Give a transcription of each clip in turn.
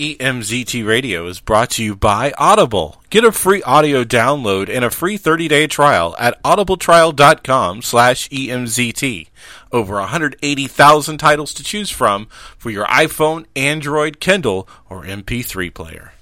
EMZT Radio is brought to you by Audible. Get a free audio download and a free 30-day trial at audibletrial.com slash EMZT. Over 180,000 titles to choose from for your iPhone, Android, Kindle, or MP3 player.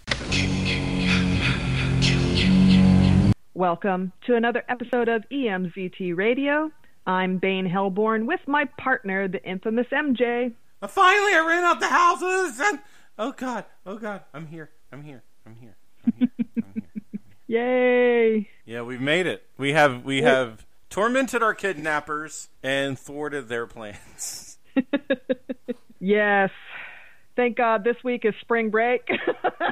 Welcome to another episode of EMZT Radio. I'm Bane Hellborn with my partner, the infamous MJ. Finally, I ran out the houses and Oh God! Oh God! I'm here! I'm here! I'm here! I'm here! I'm here! Yay! Yeah, we've made it. We have we have tormented our kidnappers and thwarted their plans. yes. Thank God this week is spring break.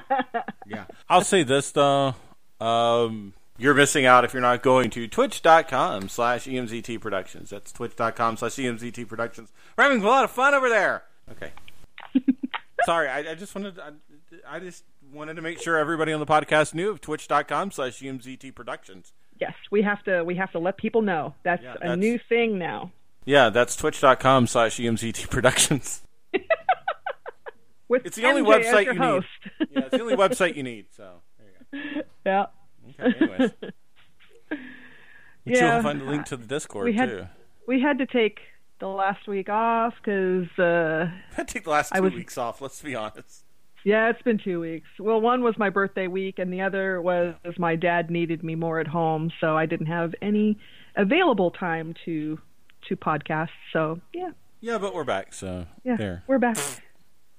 yeah. I'll say this though. Um, you're missing out if you're not going to twitch.com slash EMZT Productions. That's twitch.com slash EMZT Productions. We're having a lot of fun over there. Okay. Sorry, I, I, just wanted. I, I, just wanted to make sure everybody on the podcast knew of Twitch.com slash EMZT Productions. Yes, we have to. We have to let people know that's, yeah, that's a new thing now. Yeah, that's Twitch.com slash EMZT Productions. With it's the MJ only website you host. need. Yeah, it's the only website you need. So there you go. Yeah. Okay. Anyways. yeah. You'll find the link to the Discord we had, too. We had to take the last week off because uh, I take the last two was, weeks off. Let's be honest. Yeah, it's been two weeks. Well, one was my birthday week, and the other was my dad needed me more at home, so I didn't have any available time to to podcast. So yeah. Yeah, but we're back. So yeah, there. we're back.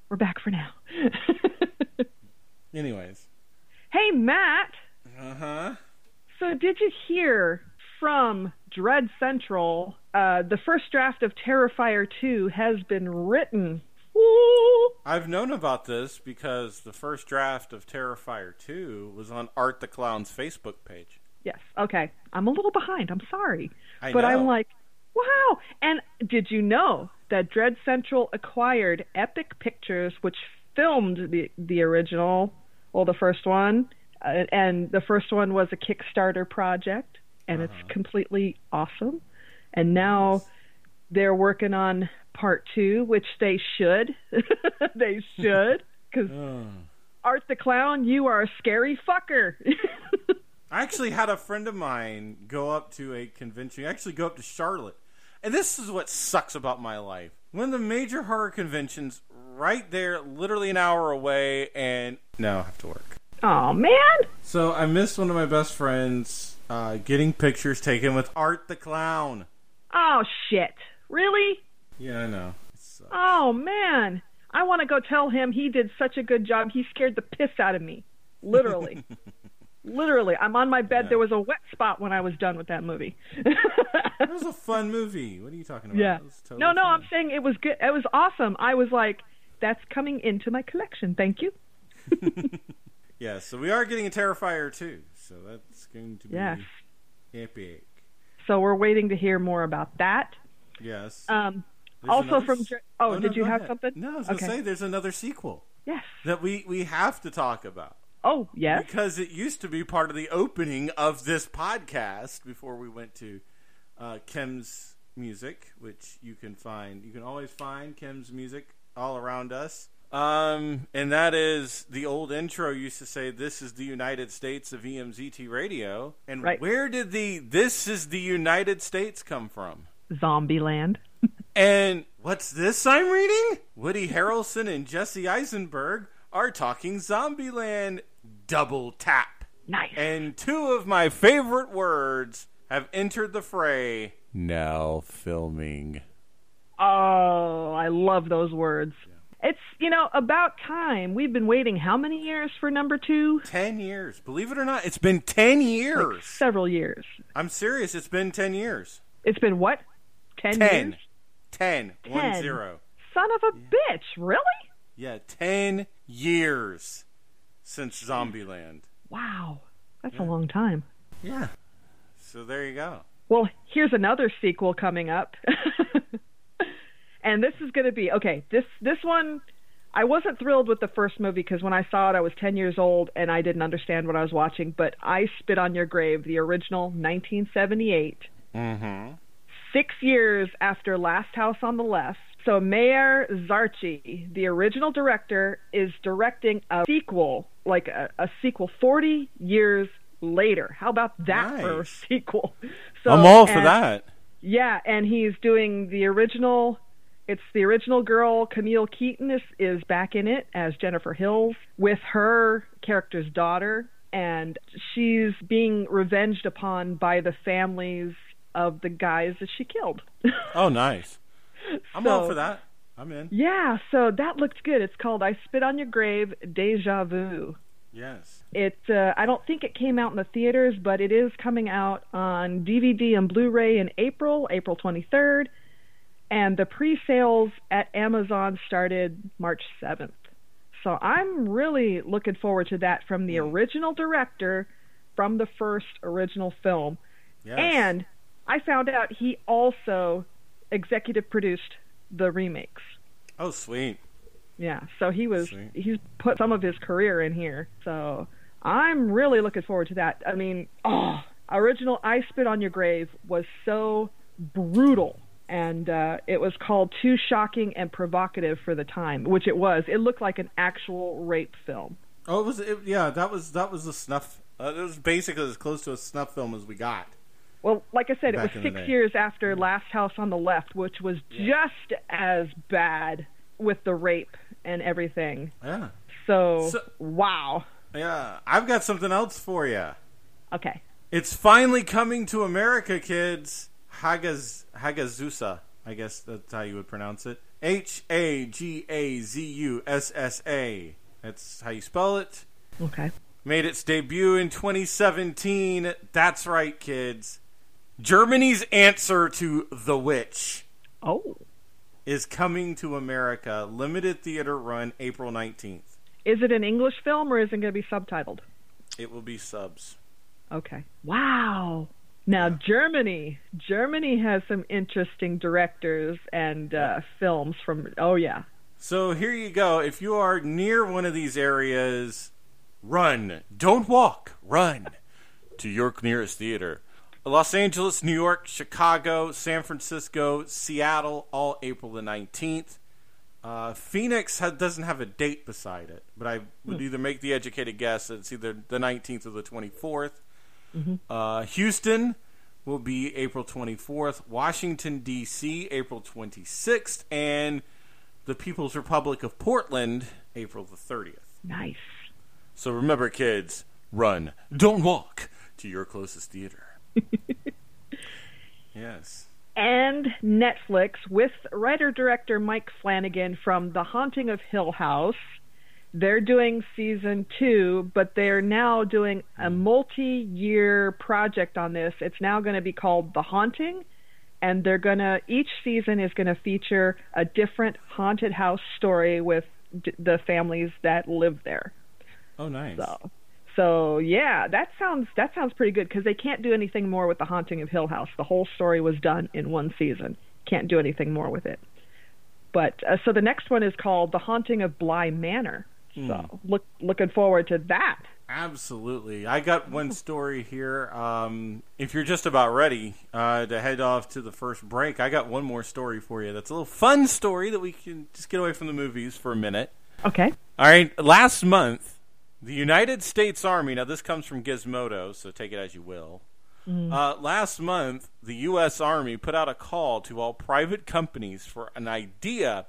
we're back for now. Anyways. Hey, Matt. Uh huh. So did you hear from Dread Central, uh, the first draft of Terrifier 2 has been written. Ooh. I've known about this because the first draft of Terrifier 2 was on Art the Clown's Facebook page. Yes. Okay. I'm a little behind. I'm sorry. I but know. I'm like, wow. And did you know that Dread Central acquired Epic Pictures, which filmed the the original, well, the first one, uh, and the first one was a Kickstarter project and uh-huh. it's completely awesome. And now they're working on part two, which they should. they should, because. Art the Clown, you are a scary fucker. I actually had a friend of mine go up to a convention. Actually, go up to Charlotte, and this is what sucks about my life. One of the major horror conventions, right there, literally an hour away, and now I have to work. Oh man! So I missed one of my best friends uh, getting pictures taken with Art the Clown. Oh shit! Really? Yeah, I know. Oh man, I want to go tell him he did such a good job. He scared the piss out of me, literally. literally, I'm on my bed. Yeah. There was a wet spot when I was done with that movie. it was a fun movie. What are you talking about? Yeah. Totally no, no, fun. I'm saying it was good. It was awesome. I was like, that's coming into my collection. Thank you. yeah, so we are getting a Terrifier 2 so that's going to be yes. epic. So we're waiting to hear more about that. Yes. Um, also from oh, oh did no, you have ahead. something? No, I was okay. gonna say there's another sequel. Yes. That we we have to talk about. Oh yes. Because it used to be part of the opening of this podcast before we went to uh, Kim's music, which you can find. You can always find Kim's music all around us. Um, and that is the old intro used to say, "This is the United States of EMZT Radio." And right. where did the "This is the United States" come from? Zombieland. and what's this I'm reading? Woody Harrelson and Jesse Eisenberg are talking Zombieland. Double tap. Nice. And two of my favorite words have entered the fray. Now filming. Oh, I love those words. Yeah. It's, you know, about time. We've been waiting how many years for number two? Ten years. Believe it or not, it's been ten years. Like several years. I'm serious. It's been ten years. It's been what? Ten, ten. years? Ten. ten. One zero. Son of a yeah. bitch. Really? Yeah, ten years since Zombieland. Wow. That's yeah. a long time. Yeah. So there you go. Well, here's another sequel coming up. and this is going to be okay. This this one, I wasn't thrilled with the first movie because when I saw it, I was ten years old and I didn't understand what I was watching. But I Spit on Your Grave, the original, 1978. Mm-hmm. Six years after Last House on the Left, so Meir Zarchi, the original director, is directing a sequel, like a, a sequel 40 years later. How about that for a sequel? So, I'm all for and- that. Yeah, and he's doing the original. It's the original girl. Camille Keaton is, is back in it as Jennifer Hills with her character's daughter, and she's being revenged upon by the families of the guys that she killed. Oh, nice. I'm all for that. I'm in. yeah, so that looked good. It's called "I Spit on Your Grave: Deja Vu." Yes. It uh, I don't think it came out in the theaters, but it is coming out on DVD and Blu-ray in April, April 23rd, and the pre-sales at Amazon started March 7th. So I'm really looking forward to that from the mm. original director from the first original film. Yes. And I found out he also executive produced the remakes. oh, sweet. Yeah, so he was Sweet. he's put some of his career in here. So I'm really looking forward to that. I mean, oh, original I Spit on Your Grave was so brutal and uh, it was called Too Shocking and Provocative for the time, which it was. It looked like an actual rape film. Oh, it was. It, yeah, that was that was a snuff. Uh, it was basically as close to a snuff film as we got. Well, like I said, it was six years after Last House on the Left, which was just as bad with the rape and everything. Yeah. So, So- wow. Yeah. I've got something else for you. Okay. It's finally coming to America, kids. Hagaz Hagazussa. I guess that's how you would pronounce it. H A G A Z U S S A. That's how you spell it. Okay. Made its debut in 2017. That's right, kids. Germany's answer to The Witch Oh. is coming to America. Limited theater run April 19th. Is it an English film or is it going to be subtitled? It will be subs. Okay. Wow. Now Germany, Germany has some interesting directors and uh, films from. Oh yeah. So here you go. If you are near one of these areas, run. Don't walk. Run to your nearest theater. Los Angeles, New York, Chicago, San Francisco, Seattle, all April the 19th. Uh, Phoenix ha- doesn't have a date beside it, but I would either make the educated guess that it's either the 19th or the 24th. Uh, Houston will be April 24th. Washington, D.C., April 26th. And the People's Republic of Portland, April the 30th. Nice. So remember, kids, run, don't walk to your closest theater. yes. And Netflix with writer director Mike Flanagan from The Haunting of Hill House. They're doing season two, but they're now doing a multi year project on this. It's now going to be called The Haunting, and they're going to, each season is going to feature a different haunted house story with d- the families that live there. Oh, nice. So, so yeah, that sounds that sounds pretty good because they can't do anything more with the Haunting of Hill House. The whole story was done in one season. Can't do anything more with it. But uh, so the next one is called The Haunting of Bly Manor. So look looking forward to that. Absolutely. I got one story here. Um, if you're just about ready uh, to head off to the first break, I got one more story for you. That's a little fun story that we can just get away from the movies for a minute. Okay. All right. Last month, the United States Army, now this comes from Gizmodo, so take it as you will. Uh, last month, the U.S. Army put out a call to all private companies for an idea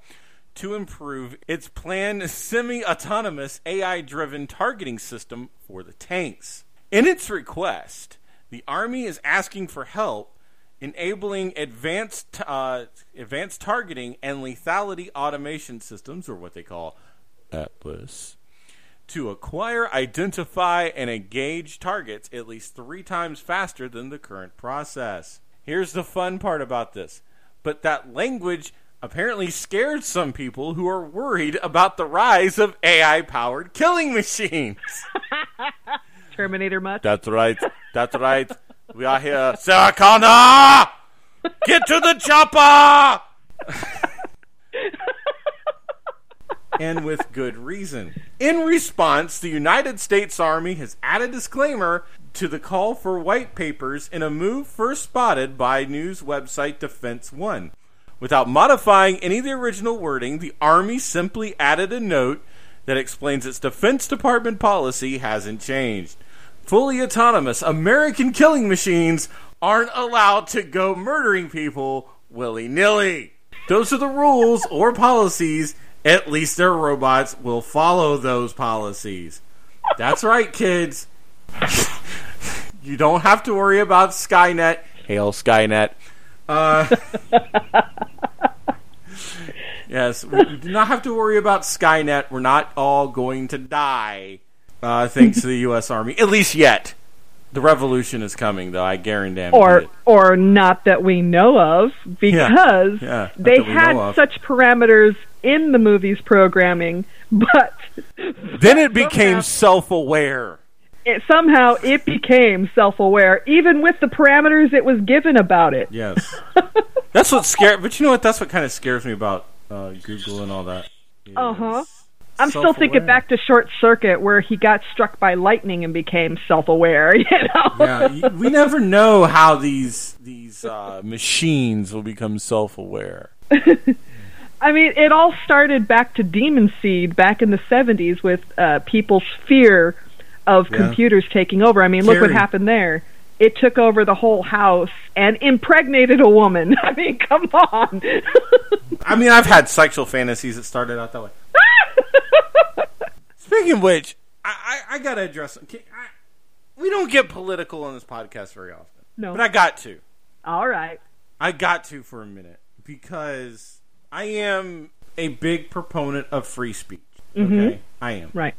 to improve its planned semi autonomous AI driven targeting system for the tanks. In its request, the Army is asking for help enabling advanced uh, advanced targeting and lethality automation systems, or what they call Atlas, to acquire, identify, and engage targets at least three times faster than the current process. Here's the fun part about this. But that language apparently scared some people who are worried about the rise of AI powered killing machines. Terminator much? That's right. That's right. We are here. Sarah Connor! Get to the chopper! and with good reason. In response, the United States Army has added disclaimer to the call for white papers in a move first spotted by news website Defense One. Without modifying any of the original wording, the Army simply added a note that explains its Defense Department policy hasn't changed. Fully autonomous American killing machines aren't allowed to go murdering people willy nilly. Those are the rules or policies. At least their robots will follow those policies. That's right, kids. you don't have to worry about Skynet. Hail Skynet. Uh, yes, we do not have to worry about Skynet. We're not all going to die, uh, thanks to the U.S. Army. At least yet. The revolution is coming, though. I guarantee or it. or not that we know of, because Yeah, not they that we know had such parameters in the movie's programming, but Then it became self-aware. It, somehow it became self-aware, even with the parameters it was given about it. Yes, that's what scared. But you know what? That's what kind of scares me about uh, Google and all that. Uh-huh. I'm still thinking back to Short Circuit, where he got struck by lightning and became self-aware. You know. yeah, we never know how these these uh, machines will become self-aware. I mean, it all started back to Demon Seed back in the 70s with uh, people's fear of Yeah. computers taking over. I mean, look what happened there. It took over the whole house and impregnated a woman. I mean, come on. I mean, I've had sexual fantasies that started out that way. Speaking of which, I, I, I gotta address. Okay, I, we don't get political on this podcast very often, no. but I got to. all right. I got to for a minute because I am a big proponent of free speech. Mm-hmm. Okay, I am. Right.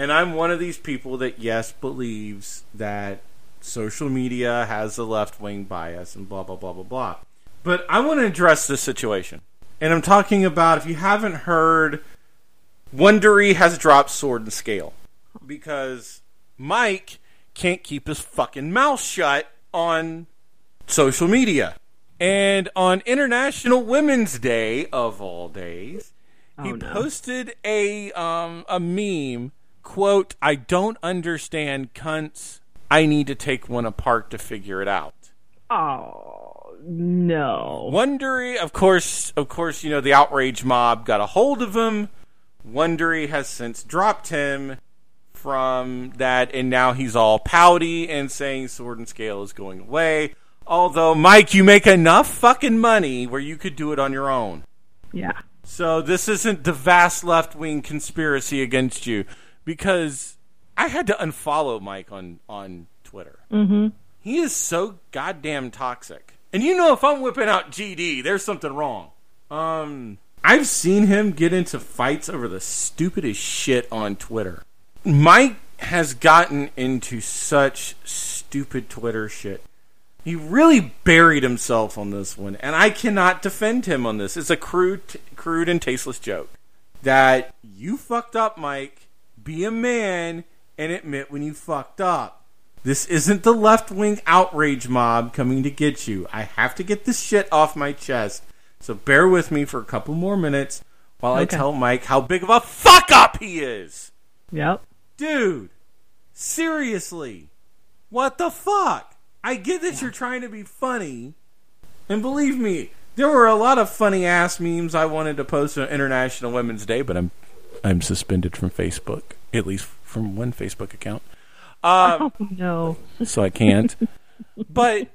And I'm one of these people that, yes, believes that social media has a left wing bias and blah, blah, blah, blah, blah. But I want to address this situation. And I'm talking about, if you haven't heard, Wondery has dropped Sword and Scale. Because Mike can't keep his fucking mouth shut on social media. And on International Women's Day, of all days, he Oh, no. posted a um a meme quote I don't understand cunts I need to take one apart to figure it out. Oh, no. Wondery of course of course you know the outrage mob got a hold of him. Wondery has since dropped him from that and now he's all pouty and saying sword and scale is going away. Although Mike you make enough fucking money where you could do it on your own. Yeah. So this isn't the vast left wing conspiracy against you because I had to unfollow Mike on on Twitter. Mm-hmm. He is so goddamn toxic, and you know if I'm whipping out GD, there's something wrong. Um, I've seen him get into fights over the stupidest shit on Twitter. Mike has gotten into such stupid Twitter shit. He really buried himself on this one, and I cannot defend him on this. It's a crude, crude and tasteless joke that you fucked up, Mike. Be a man and admit when you fucked up. This isn't the left wing outrage mob coming to get you. I have to get this shit off my chest. So bear with me for a couple more minutes while I tell Mike how big of a fuck up he is. Yep. Dude, seriously, what the fuck? I get that you're trying to be funny, and believe me, there were a lot of funny ass memes I wanted to post on International Women's Day, but I'm I'm suspended from Facebook, at least from one Facebook account, um, Oh, no. so I can't. but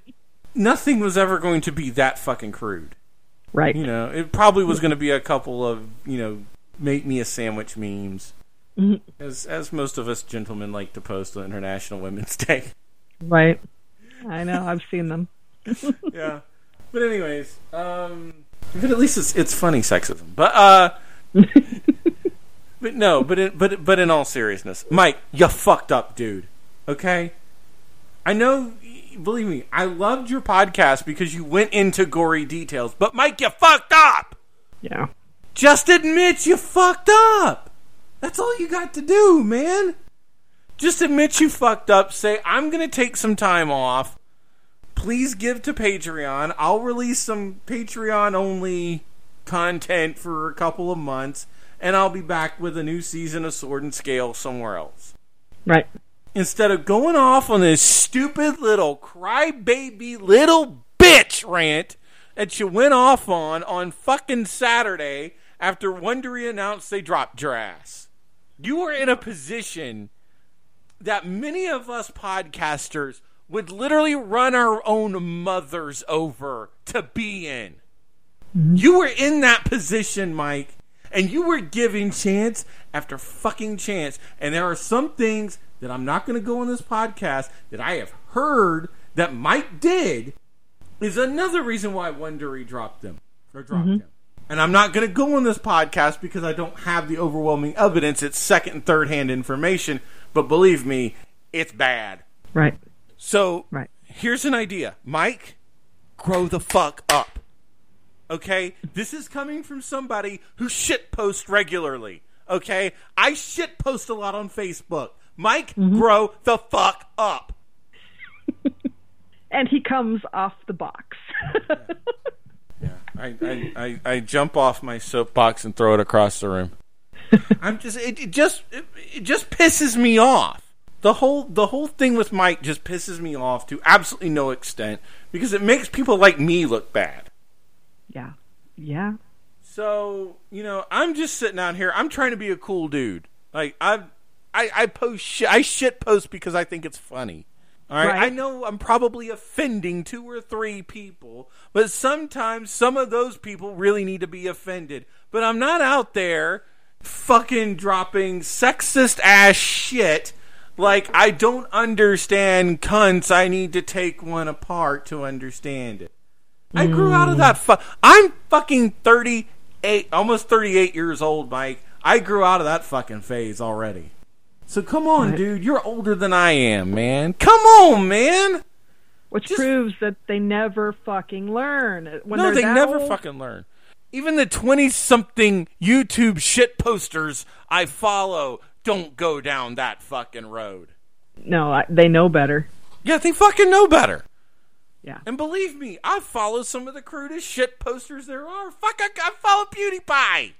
nothing was ever going to be that fucking crude. Right. You know, it probably was going to be a couple of you know make me a sandwich memes, as as most of us gentlemen like to post on International Women's Day. Right. I know. I've seen them. yeah, but anyways, um, but at least it's it's funny sexism. But uh, but no, but in, but but in all seriousness, Mike, you fucked up, dude. Okay, I know. Believe me, I loved your podcast because you went into gory details. But Mike, you fucked up. Yeah. Just admit you fucked up. That's all you got to do, man. Just admit you fucked up. Say, I'm going to take some time off. Please give to Patreon. I'll release some Patreon only content for a couple of months, and I'll be back with a new season of Sword and Scale somewhere else. Right. Instead of going off on this stupid little crybaby little bitch rant that you went off on on fucking Saturday after Wondery announced they dropped your ass. You were in a position that many of us podcasters would literally run our own mothers over to be in. Mm-hmm. You were in that position, Mike, and you were giving chance after fucking chance. And there are some things that I'm not going to go on this podcast that I have heard that Mike did is another reason why Wondery dropped them or dropped mm-hmm. him. And I'm not going to go on this podcast because I don't have the overwhelming evidence. It's second and third hand information, but believe me, it's bad. Right. So Right. here's an idea, Mike. Grow the fuck up. Okay, this is coming from somebody who shit posts regularly. Okay, I shit post a lot on Facebook. Mike, mm-hmm. grow the fuck up. And he comes off the box. Yeah, I, I, I, I jump off my soapbox and throw it across the room. I'm just it, it just it, it just pisses me off. The whole the whole thing with Mike just pisses me off to absolutely no extent because it makes people like me look bad. Yeah. Yeah. So you know, I'm just sitting out here. I'm trying to be a cool dude. Like I, I, I post shit. I shit post because I think it's funny. All right? Right. I know I'm probably offending two or three people, but sometimes some of those people really need to be offended. But I'm not out there fucking dropping sexist ass shit. Like I don't understand cunts. I need to take one apart to understand it. I grew out of that. Fu- I'm fucking 38, almost 38 years old, Mike. I grew out of that fucking phase already. So come on, Right. dude. You're older than I am, man. Come on, man. Which Just- proves that they never fucking learn. Uh, when no, they're never old- fucking learn. Even the 20 something YouTube shit posters I follow don't go down that fucking road. No, I, they know better. Yeah, they fucking know better. Yeah. And believe me, I follow some of the crudest shit posters there are. Fuck, I, I follow PewDiePie.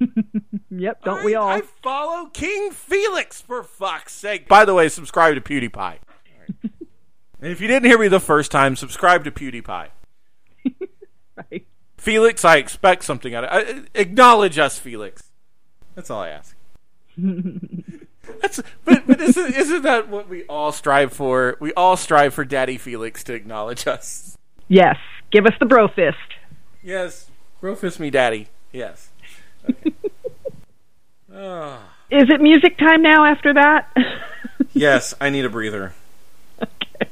Yep. Don't we all? I follow King Felix for fuck's sake. By the way, subscribe to PewDiePie. and if you didn't hear me the first time, subscribe to PewDiePie. Right. Felix, I expect something out of I, Acknowledge us, Felix. That's all I ask. That's, but but isn't, isn't that what we all strive for? We all strive for Daddy Felix to acknowledge us. Yes. Give us the bro fist. Yes, bro fist me, Daddy. Yes. Okay. Is it music time now after that? Yes, I need a breather. okay.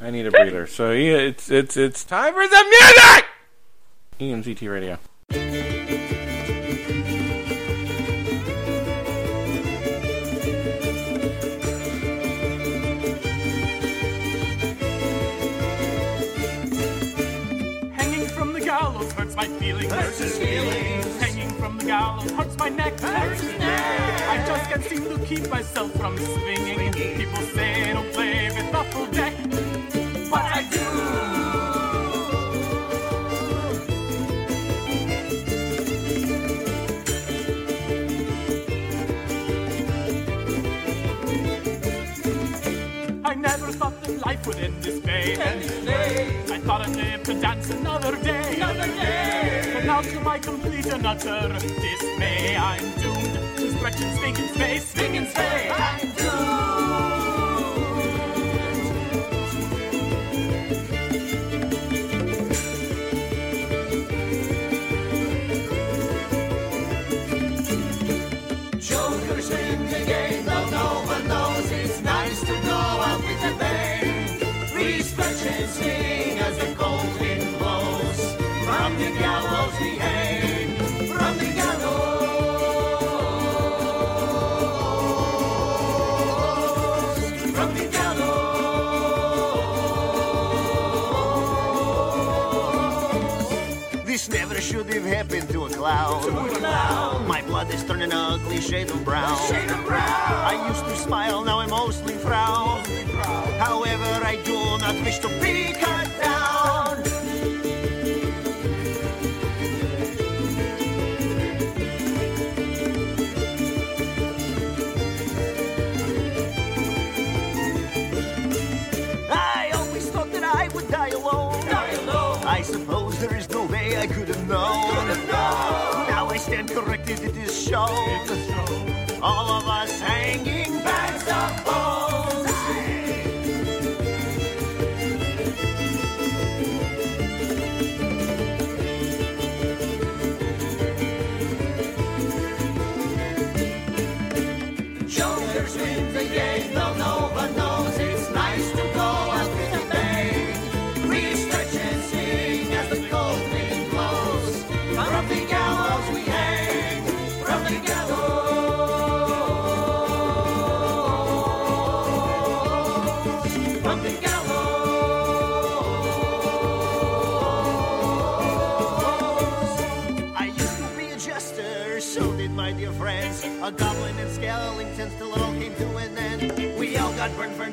I need a breather. So yeah, it's it's it's time for the music. EMZT Radio. Gallows hurts my feelings. Hanging from the gallows hurts my neck. I just can't seem to keep myself from swinging. People say don't play with the full deck, but I do. I never thought that life would end this way. I thought I'd live to dance another day. Now to my complete and utter dismay, I'm doomed to stretch and stink in space. Stink in space. I'm doomed. Should have happened to a clown. My blood is turning ugly shade of brown. Shade of brown. I used to smile, now I mostly frown. However, I do not wish to be cut down. known. Now I stand corrected, it is shown. All of us hanging bags of bones.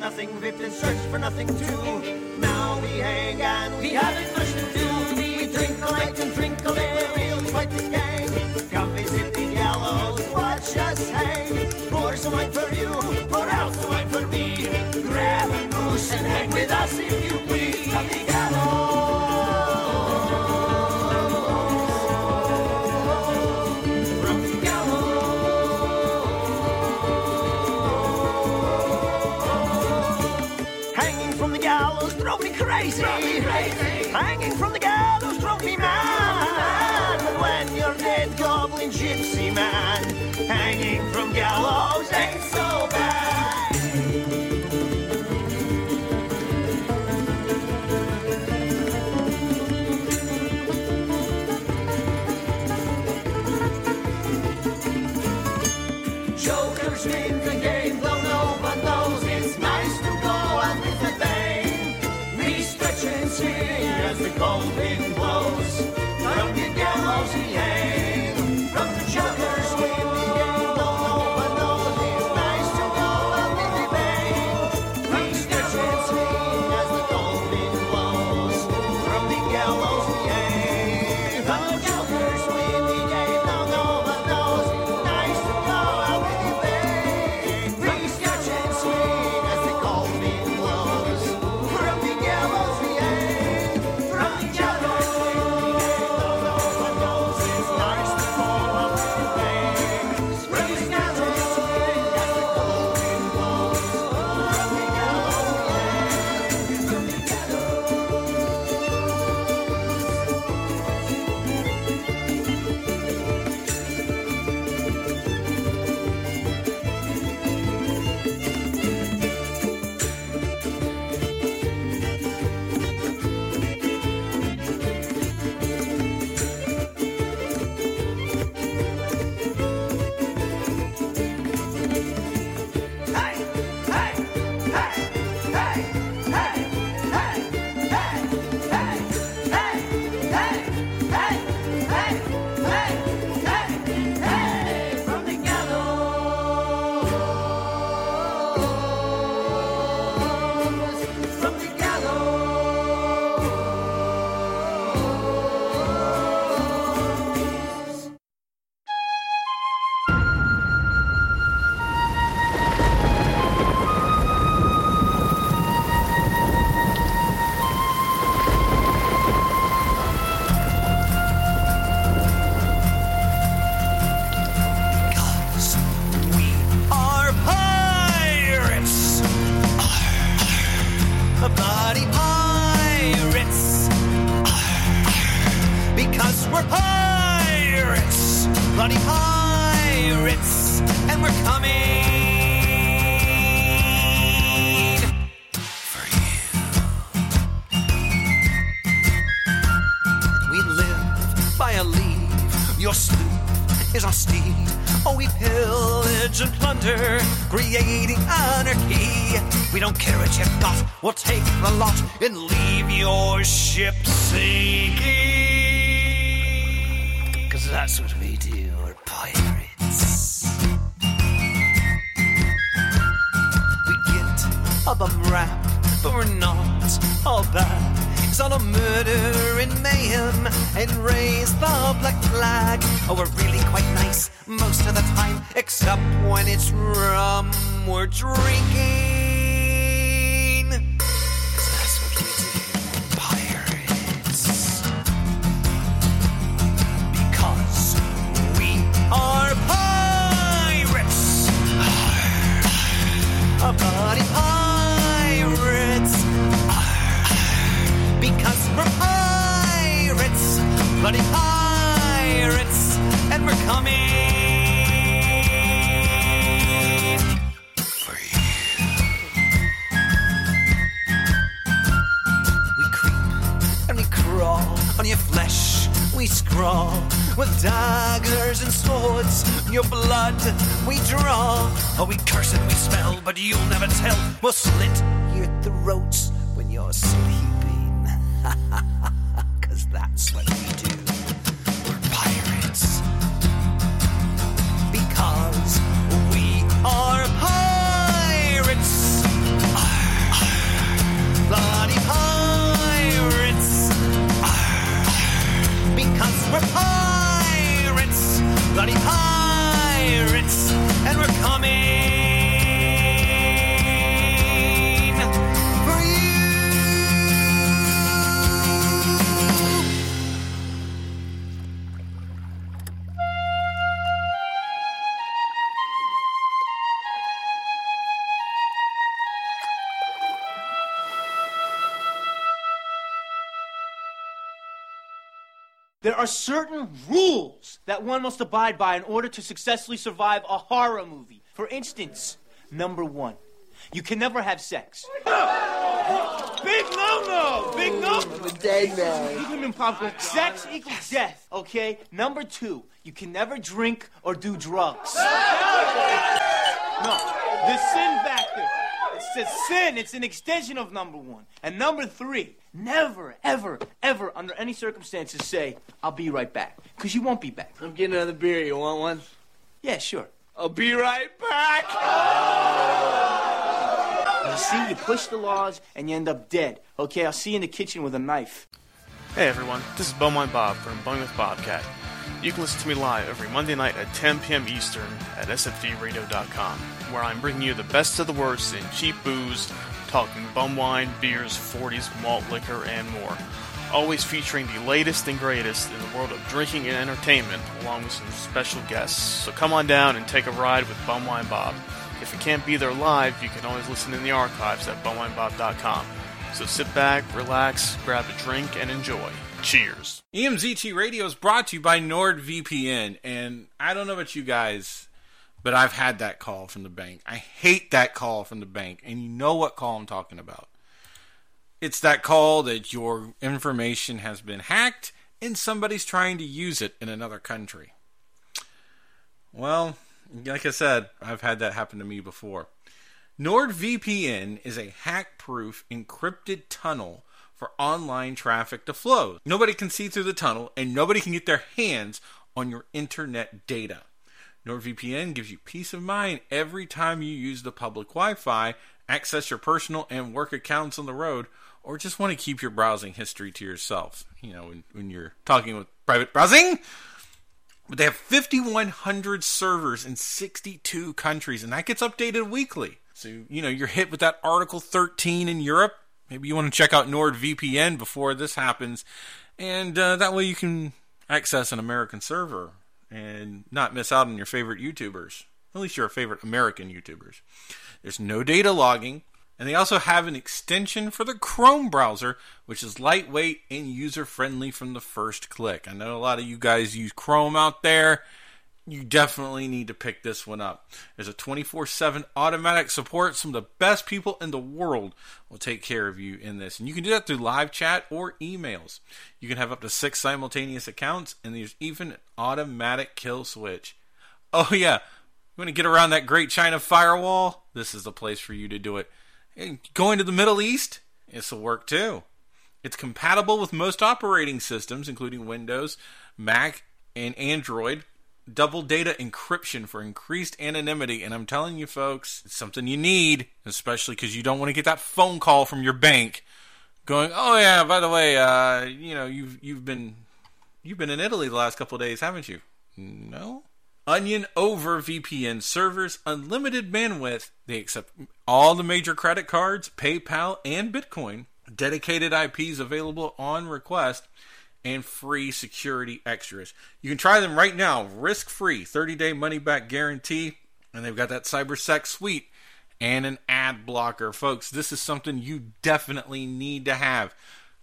nothing, we've been searched for nothing too. Now we hang and we haven't much to do. We drink all night and drink all day, we're real quite the gang. Come visit the gallows, watch us hang. Pour some wine for you, pour out some wine for me. Grab a moose and hang with us if you please. Oh, we're really quite nice most of the time, except when it's rum we're drinking. That's what we do, pirates. Because we are pirates. A bloody pirates. Because we're pirates. Bloody pirates daggers and swords, your blood we draw. Oh, we curse and we spell, but you'll never tell. We'll slit your throats when you're sleeping. Cause that's what we do. Are certain rules that one must abide by in order to successfully survive a horror movie. For instance, number one, you can never have sex. Big no-no! Big no! dead man. Popcorn, sex equals death. Okay. Number two, you can never drink or do drugs. No, the sin factor. It's a sin. It's an extension of number one. And number three, never, ever, ever, under any circumstances, say, "I'll be right back," because you won't be back. I'm getting another beer. You want one? Yeah, sure. I'll be right back. You see, you push the laws and you end up dead. Okay, I'll see you in the kitchen with a knife. Hey everyone, this is Bumwine Bob from Bowling with Bobcat. You can listen to me live every Monday night at 10 p.m. Eastern at sfdradio.com, where I'm bringing you the best of the worst in cheap booze, talking bum wine, beers, 40s, malt liquor, and more. Always featuring the latest and greatest in the world of drinking and entertainment, along with some special guests. So come on down and take a ride with Bumwine Bob. If you can't be there live, you can always listen in the archives at bumwinebob.com. So sit back, relax, grab a drink, and enjoy. Cheers. EMZT Radio is brought to you by NordVPN, and I don't know about you guys, but I've had that call from the bank. I hate that call from the bank, and you know what call I'm talking about. It's that call that your information has been hacked and somebody's trying to use it in another country. Well, like I said, I've had that happen to me before. NordVPN is a hack proof encrypted tunnel for online traffic to flow. Nobody can see through the tunnel and nobody can get their hands on your internet data. NordVPN gives you peace of mind every time you use the public Wi Fi, access your personal and work accounts on the road, or just want to keep your browsing history to yourself. You know, when, when you're talking with private browsing. But they have 5,100 servers in 62 countries, and that gets updated weekly. So, you know, you're hit with that Article 13 in Europe. Maybe you want to check out NordVPN before this happens. And uh, that way you can access an American server and not miss out on your favorite YouTubers. At least your favorite American YouTubers. There's no data logging. And they also have an extension for the Chrome browser, which is lightweight and user friendly from the first click. I know a lot of you guys use Chrome out there. You definitely need to pick this one up. There's a 24 7 automatic support. Some of the best people in the world will take care of you in this. And you can do that through live chat or emails. You can have up to six simultaneous accounts, and there's even an automatic kill switch. Oh, yeah. You want to get around that great China firewall? This is the place for you to do it. And going to the Middle East, this will work too. It's compatible with most operating systems, including Windows, Mac, and Android. Double data encryption for increased anonymity. And I'm telling you, folks, it's something you need, especially because you don't want to get that phone call from your bank going, "Oh yeah, by the way, uh, you know, you've you've been you've been in Italy the last couple days, haven't you?" No. Onion over VPN servers, unlimited bandwidth. They accept all the major credit cards, PayPal, and Bitcoin. Dedicated IPs available on request, and free security extras. You can try them right now, risk free, 30 day money back guarantee, and they've got that CyberSec suite and an ad blocker. Folks, this is something you definitely need to have.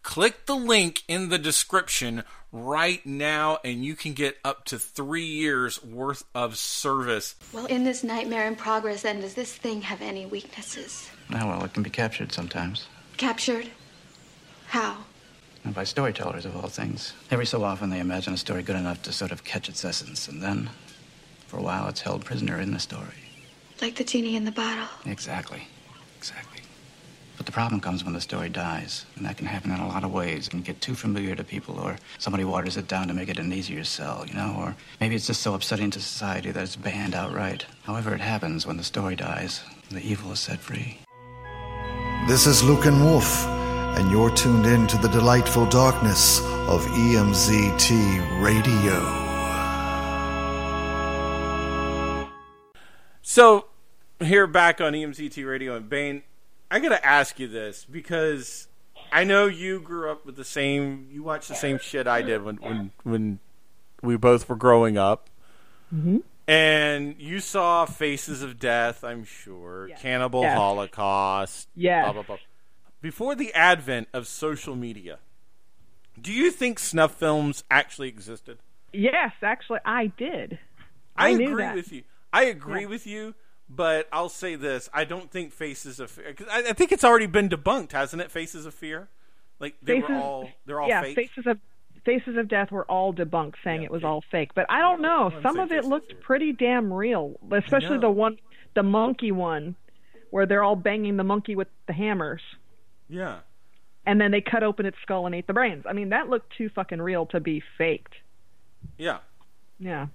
Click the link in the description right now, and you can get up to three years worth of service. Well, in this nightmare in progress, then, does this thing have any weaknesses? Oh, well, it can be captured sometimes. Captured? How? And by storytellers, of all things. Every so often, they imagine a story good enough to sort of catch its essence, and then, for a while, it's held prisoner in the story. Like the genie in the bottle. Exactly. Exactly. But the problem comes when the story dies, and that can happen in a lot of ways. It can get too familiar to people, or somebody waters it down to make it an easier sell, you know, or maybe it's just so upsetting to society that it's banned outright. However, it happens when the story dies, the evil is set free. This is Luke and Wolf, and you're tuned in to the delightful darkness of EMZT Radio. So, here back on EMZT Radio and Bane, I gotta ask you this because I know you grew up with the same, you watched the same shit I did when when when we both were growing up, Mm-hmm. and you saw Faces of Death, I'm sure, Cannibal Yes. Holocaust, Yes. blah blah blah. Before the advent of social media, do you think snuff films actually existed? Yes, actually, I did. I, I agree that. with you. I agree with you, but I'll say this: I don't think Faces of Fear. 'cause I, I think it's already been debunked, hasn't it? Faces of Fear, like they Faces, were all they're all yeah, fake. faces of faces of death were all debunked, saying it was all fake. But I don't know. I'm Some of it Faces of looked pretty damn real, especially the one, the monkey one, where they're all banging the monkey with the hammers, yeah, and then they cut open its skull and ate the brains. I mean, that looked too fucking real to be faked. yeah. Yeah.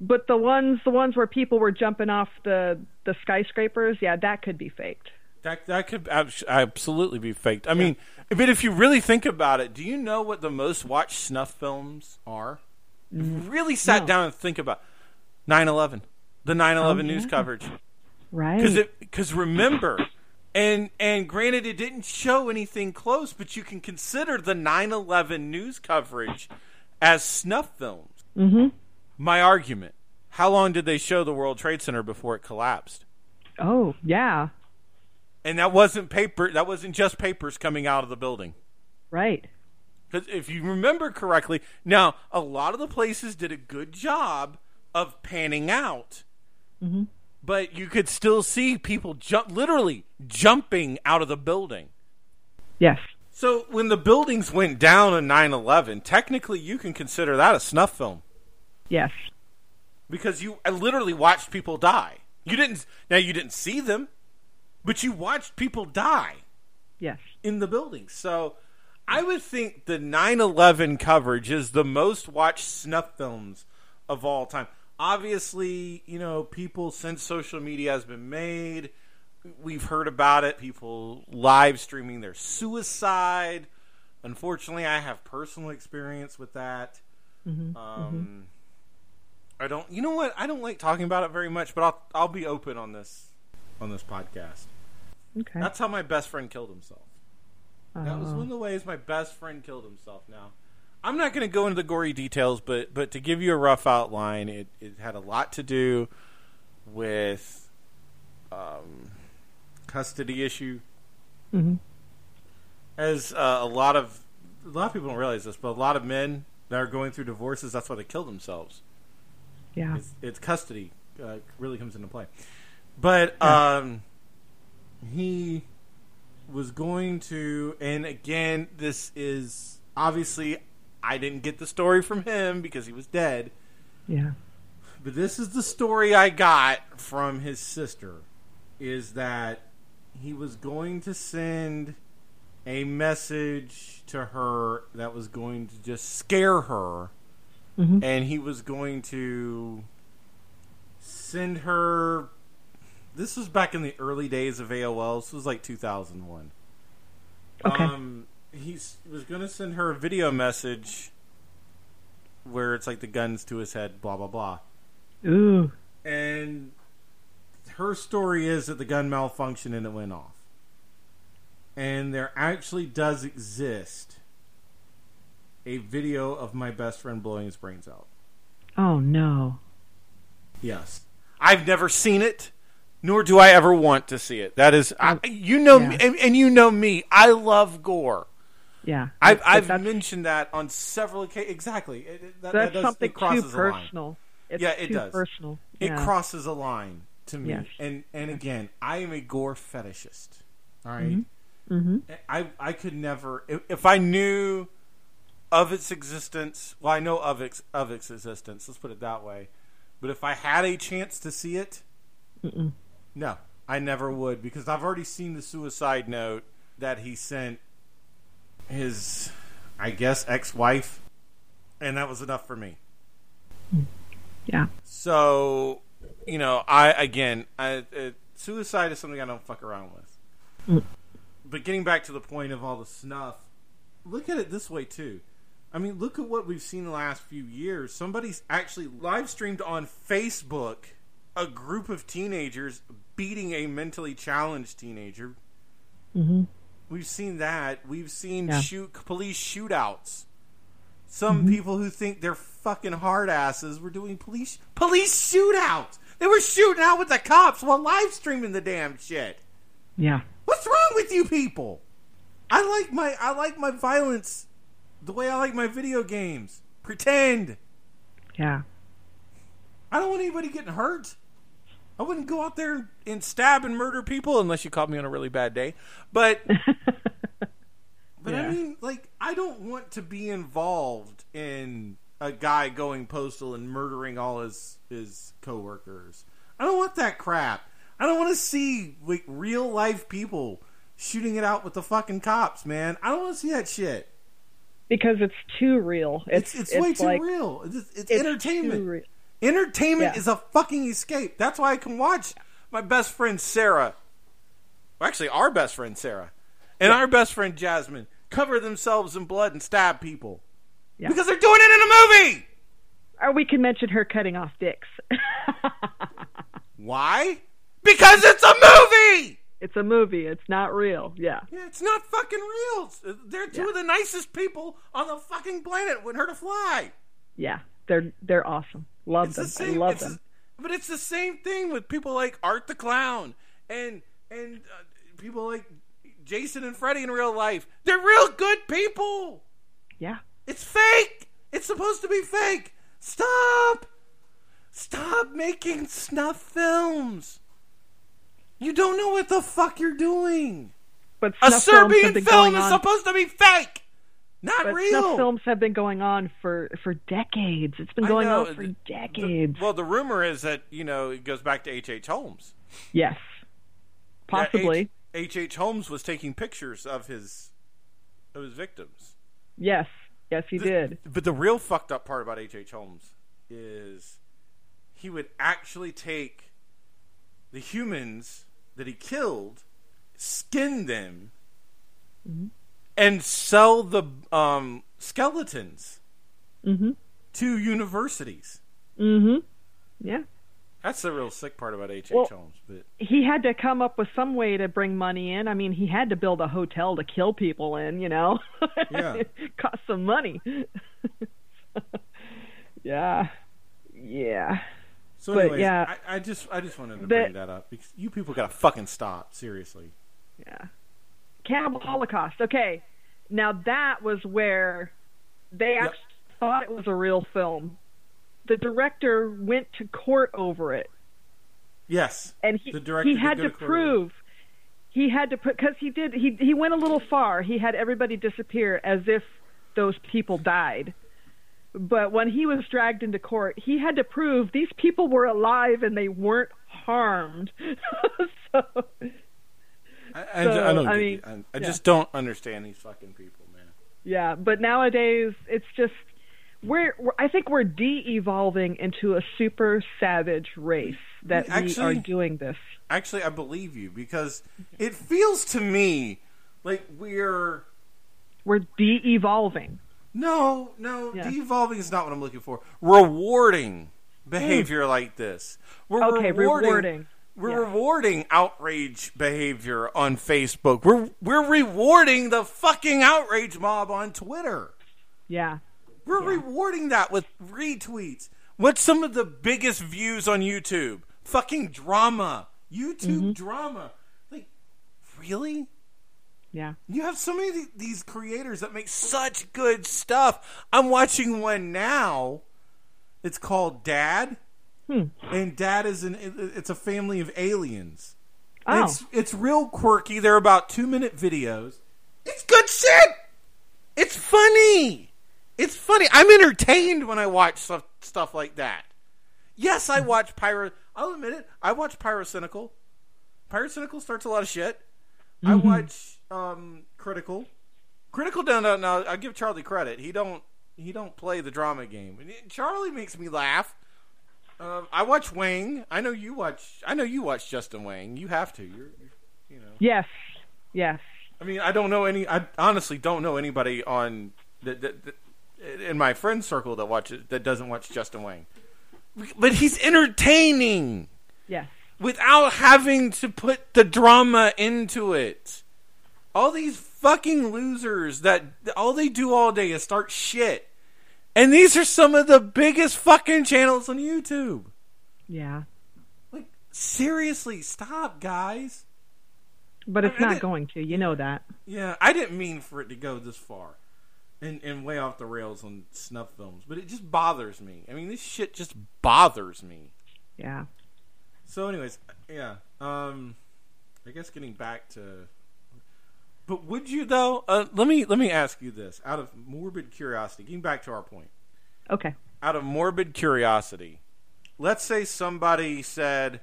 But the ones, the ones where people were jumping off the the skyscrapers, yeah, that could be faked. That that could ab- absolutely be faked. I mean, but if you really think about it, do you know what the most watched snuff films are? Really mm, sat No. down and think about 9/11, the 9/11 Oh, news yeah. coverage. Right. because because remember and and granted it didn't show anything close but you can consider the 9-11 news coverage as snuff films Mhm. my argument how long did they show the world trade center before it collapsed Oh, yeah. and that wasn't paper that wasn't just papers coming out of the building Right. because if you remember correctly now a lot of the places did a good job of panning out hmm but you could still see people jump literally jumping out of the building Yes. So when the buildings went down in 9/11, technically you can consider that a snuff film Yes. because you I literally watched people die. You didn't now you didn't see them, but you watched people die Yes. in the buildings. So I would think the 9/11 coverage is the most watched snuff films of all time. Obviously, you know, people since social media has been made, we've heard about it. People live streaming their suicide. Unfortunately, I have personal experience with that. Mhm, Um, I don't. You know what? I don't like talking about it very much, but I'll I'll be open on this on this podcast. Okay. That's how my best friend killed himself. That was Oh. one of the ways my best friend killed himself. Now, I'm not going to go into the gory details, but but to give you a rough outline, it it had a lot to do with um, custody issue. Mhm. As uh, a lot of a lot of people don't realize this, but a lot of men that are going through divorces, that's why they kill themselves. Yeah. It's, it's custody uh, really comes into play. But um, he was going to, and again, this is obviously I didn't get the story from him because he was dead. Yeah. But this is the story I got from his sister is that he was going to send a message to her that was going to just scare her Mhm. and he was going to send her this was back in the early days of AOL. This was like 2001. Okay. Um, he's was going to send her a video message where it's like the guns to his head, blah blah blah. Ooh. And her story is that the gun malfunctioned and it went off. And there actually does exist a video of my best friend blowing his brains out. Oh no. Yes. I've never seen it, nor do I ever want to see it. That is, I, you know, me, and, and you know me. I love gore. Yeah. I've, I've mentioned that on several occasions. Exactly. It, it- that, that's that does, something it crosses too a line. personal. It's yeah, it too does. personal. It crosses a line to me. Yes. And and again, I am a gore fetishist. All right? Mhm. Mm-hmm. I I could never if, if I knew of its existence. Well, I know of its of its existence. Let's put it that way. But if I had a chance to see it, Mm-mm. no, I never would because I've already seen the suicide note that he sent his, I guess, ex-wife, and that was enough for me. Yeah. So, you know, I again, I, suicide is something I don't fuck around with. Mm. But getting back to the point of all the snuff, look at it this way too. I mean, look at what we've seen the last few years. Somebody's actually live streamed on Facebook a group of teenagers beating a mentally challenged teenager. Mm-hmm. We've seen that. We've seen Yeah. shoot police shootouts. Some Mhm. people who think they're fucking hard asses were doing police police shootouts. They were shooting out with the cops while live streaming the damn shit. Yeah. What's wrong with you people? I like my I like my violence the way I like my video games. Pretend. Yeah. I don't want anybody getting hurt. I wouldn't go out there and stab and murder people unless you caught me on a really bad day. But but I mean, like, I don't want to be involved in a guy going postal and murdering all his his coworkers. I don't want that crap. I don't want to see like real life people shooting it out with the fucking cops, man. I don't want to see that shit. Because it's too real. It's It's, way too like- real. It's, it's, it's entertainment. Entertainment Yeah. is a fucking escape. That's why I can watch my best friend Sarah. Well, actually, our best friend Sarah and our best friend Jasmine cover themselves in blood and stab people Yeah. because they're doing it in a movie. Or we can mention her cutting off dicks. Why? Because it's a movie. it's a movie. It's not real. Yeah. Yeah, it's not fucking real. They're two of the nicest people on the fucking planet. Wouldn't hurt a fly. Yeah. They're they're awesome. Love It's them. the same. I love them. the- but it's the same thing with people like Art the Clown and and uh, people like Jason and Freddy in real life. They're real good people. Yeah. It's fake. It's supposed to be fake. Stop. Stop making snuff films. You don't know what the fuck you're doing. But A Serbian been film going is supposed to be fake, not but real. snuff films have been going on for for decades. It's been going on for The- decades. Well, the rumor is that you know it goes back to H. H. Holmes. yes. Possibly. H. H. Holmes was taking pictures of his of his victims. yes. Yes, he did. But the real fucked up part about H. H. Holmes is he would actually take the humans that he killed, skin them, Mhm. And sell the um, skeletons Mhm. to universities. Mm-hmm. Yeah. That's the real sick part about H. H. Well- Holmes. But He had to come up with some way to bring money in. I mean, he had to build a hotel to kill people in, you know. Yeah. it cost some money. yeah. Yeah. so, But, yeah. I, I just I just wanted to The- bring that up because you people gotta fucking stop seriously. Yeah. Cannibal Holocaust. Okay. Now that was where they actually thought it was a real film. The director went to court over it, Yes, and he the director he had to it. prove he had to put because he did he he went a little far. He had everybody disappear as if those people died. But when he was dragged into court, he had to prove these people were alive and they weren't harmed. so I, I, So, I don't. I mean. I, I yeah. just don't understand these fucking people, man. Yeah, but nowadays it's just we're, we're I think we're de-evolving into a super savage race that we are doing this. Actually, I believe you because it feels to me like we're We're de-evolving. no, no. Yeah. De-evolving is not what I'm looking for. Rewarding behavior like this. We're Hmm. Okay, rewarding. rewarding. We're Yeah. rewarding outrage behavior on Facebook. We're we're rewarding the fucking outrage mob on Twitter. Yeah. We're rewarding that with retweets. What's some of the biggest views on YouTube? Fucking drama. YouTube Mm-hmm. drama. Like, really? Yeah. You have so many of these creators that make such good stuff. I'm watching one now. It's called Dad. Hmm. And Dad is an. It's a family of aliens. Oh. It's it's real quirky. They're about two minute videos. It's good shit. It's funny. It's funny. I'm entertained when I watch stuff stuff like that. Yes, I watch Pyro. I'll admit it. I watch Pyrocynical. Pyrocynical starts a lot of shit. I Mhm. watch um, Critical. Critical down no, no, I give Charlie credit. He don't he don't play the drama game. Charlie makes me laugh. Um, I watch Wang. I know you watch. I know you watch Justin Wang. You have to. You're, you know. Yes. Yes. I mean, I don't know any. I honestly don't know anybody on that, that, that in my friend circle that watches that doesn't watch Justin Wang. But he's entertaining Yes. without having to put the drama into it. All these fucking losers that all they do all day is start shit. And these are some of the biggest fucking channels on YouTube. Yeah. Like seriously, stop, guys. But it's I- not going to. You know that. Yeah, I didn't mean for it to go this far and, and way off the rails on snuff films, but it just bothers me. I mean, this shit just bothers me. Yeah. So, anyways, yeah. Um, I guess getting back to, but would you though? Uh, let me let me ask you this: out of morbid curiosity, getting back to our point, Okay. out of morbid curiosity, let's say somebody said,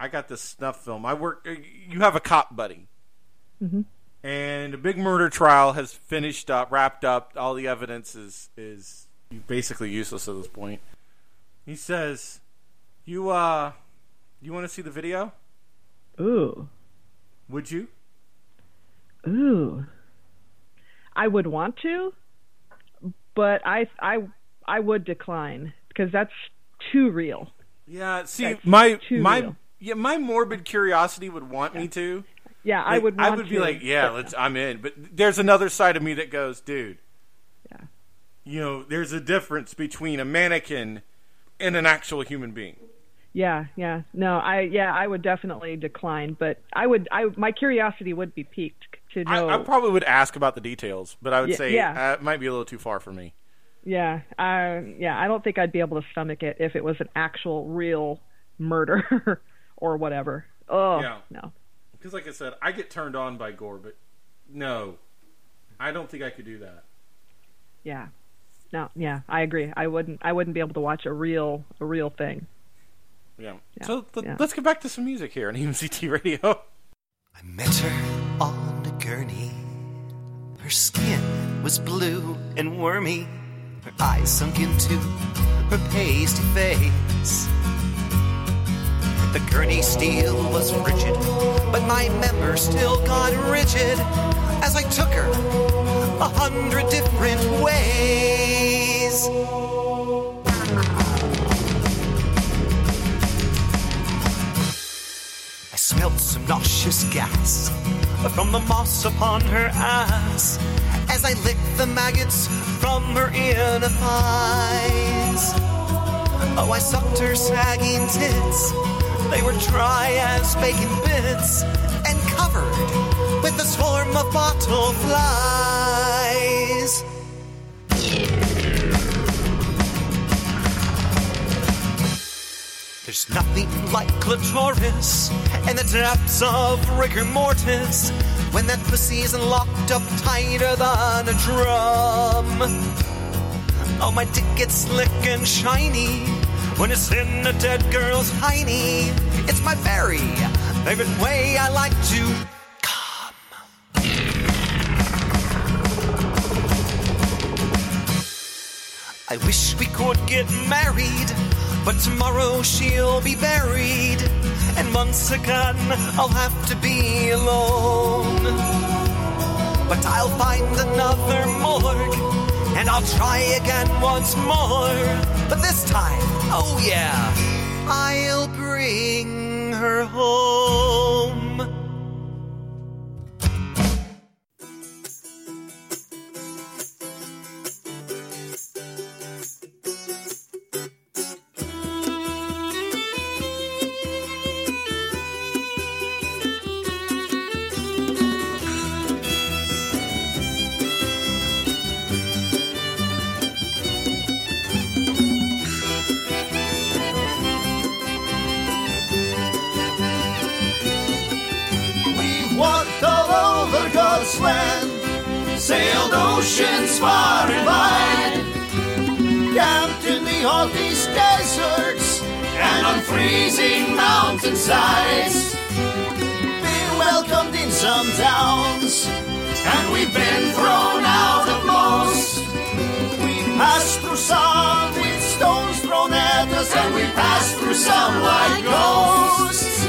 "I got this snuff film. I work. uh, You have a cop buddy." hmm and a big murder trial has finished up, wrapped up. All the evidence is is basically useless at this point. He says, "You uh, you want to see the video? Ooh. Would you?" Ooh. I would want to, but I I I would decline because that's too real. Yeah. See, That's my too my real. yeah, my morbid curiosity would want me to. Yeah, I Like, would. I want would be to, like, yeah, let's. I'm in. But there's another side of me that goes, dude. Yeah. You know, there's a difference between a mannequin and an actual human being. Yeah, yeah. No, I yeah, I would definitely decline, but I would I my curiosity would be piqued to know. I, I probably would ask about the details, but I would Yeah, say yeah. uh, it might be a little too far for me. yeah, uh, yeah. I don't think I'd be able to stomach it if it was an actual real murder or whatever. Oh Yeah. no. Because, like I said, I get turned on by gore, but no, I don't think I could do that. Yeah. No, yeah, I agree. I wouldn't I wouldn't be able to watch a real a real thing. Yeah. Yeah, So let, yeah. let's get back to some music here on EMZT Radio. I met her on a gurney. Her skin was blue and wormy. Her eyes sunk into her pasty face. The gurney steel was rigid, but my members still got rigid as I took her a hundred different ways. Smelt some nauseous gas from the moss upon her ass as I licked the maggots from her inner thighs. Oh, I sucked her sagging tits. They were dry as bacon bits and covered with a swarm of bottle flies. There's nothing like clitoris in the depths of rigor mortis when that pussy's locked up tighter than a drum. Oh, my dick gets slick and shiny when it's in a dead girl's hiney. It's my very favorite way I like to I wish we could get married, but tomorrow she'll be buried, and once again I'll have to be alone. But I'll find another morgue, and I'll try again once more. But this time, oh yeah, I'll bring her home. freezing mountain sides, Been welcomed in some towns, and we've been thrown out of most. We passed through some with stones thrown at us, and we passed through some like ghosts.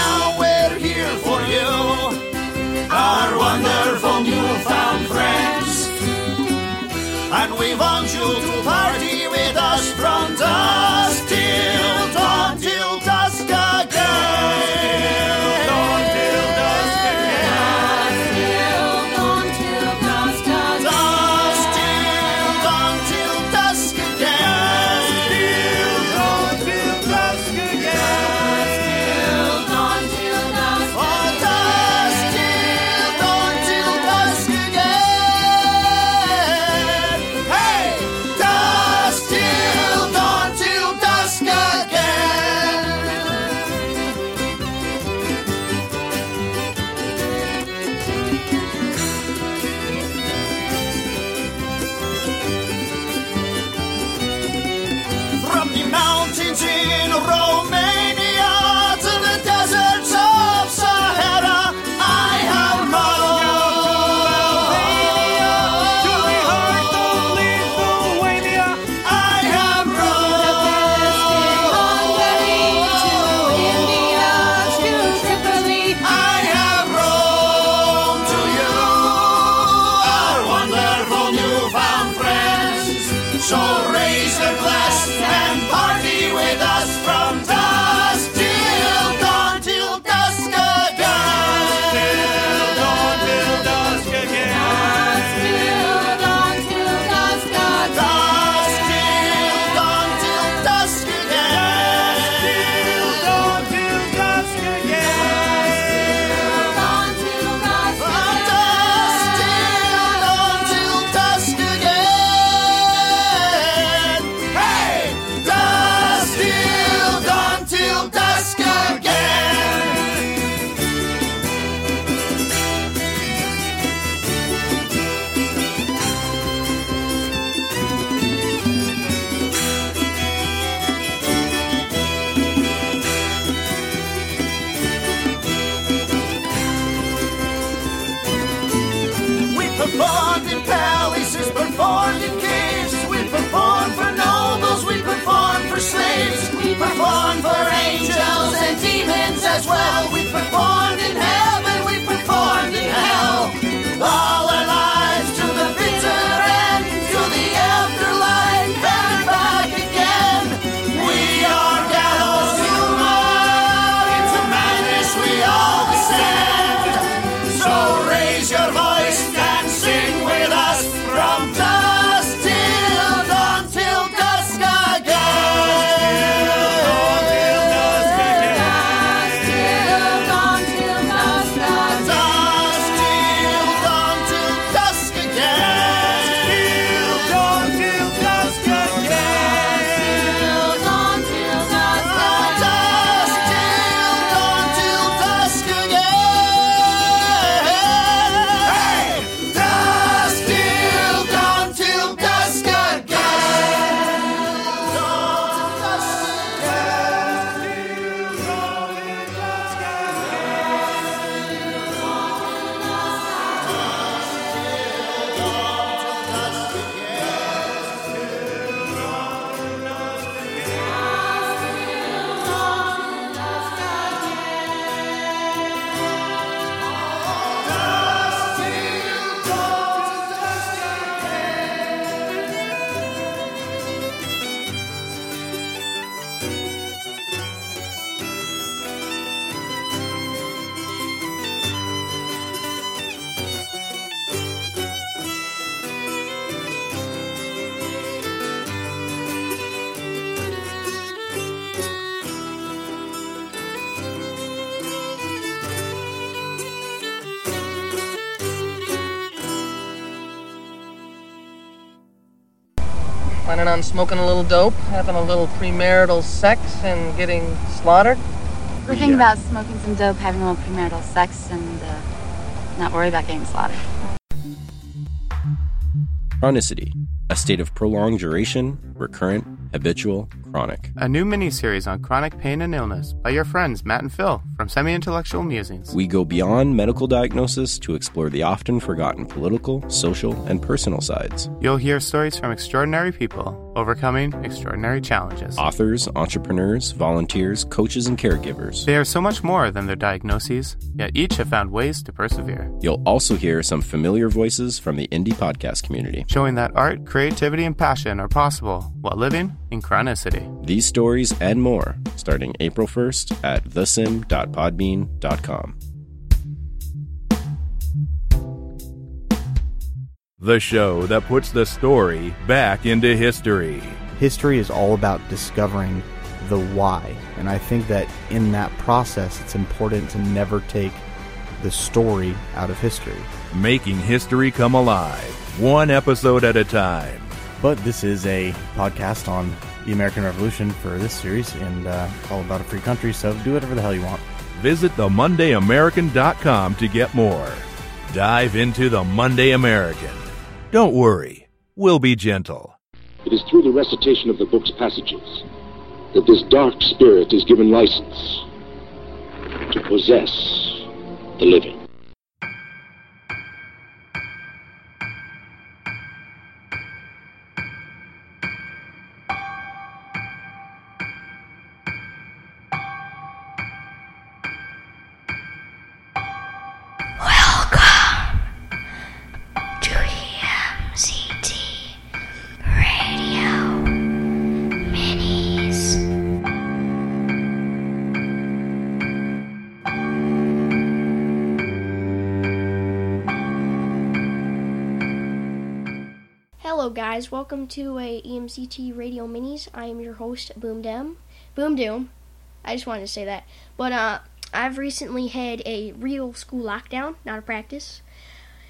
Now we're here for you, our wonderful newfound friends. And we want you to party with us from dusk Planning on smoking a little dope, having a little premarital sex, and getting slaughtered? We're thinking yeah. about smoking some dope, having a little premarital sex, and uh, not worry about getting slaughtered. Chronicity, a state of prolonged duration, recurrent, habitual, chronic. A new miniseries on chronic pain and illness by your friends Matt and Phil from Semi Intellectual Musings. We go beyond medical diagnosis to explore the often forgotten political, social, and personal sides. You'll hear stories from extraordinary people overcoming extraordinary challenges. Authors, entrepreneurs, volunteers, coaches, and caregivers. They are so much more than their diagnoses, yet each have found ways to persevere. You'll also hear some familiar voices from the indie podcast community, showing that art, creativity, and passion are possible while living in chronicity. These stories and more starting April 1st at thesim.podbean.com. The show that puts the story back into history. History is all about discovering the why. And I think that in that process, it's important to never take the story out of history. Making history come alive, one episode at a time. But this is a podcast on the American Revolution for this series, and uh, all about a free country, so do whatever the hell you want. Visit themondayamerican.com to get more. Dive into the Monday American. Don't worry, we'll be gentle. It is through the recitation of the book's passages that this dark spirit is given license to possess the living. Guys, welcome to a EMZT Radio Minis. I am your host, Boom Dem. Boom Doom. I just wanted to say that. But uh, I've recently had a real school lockdown, not a practice.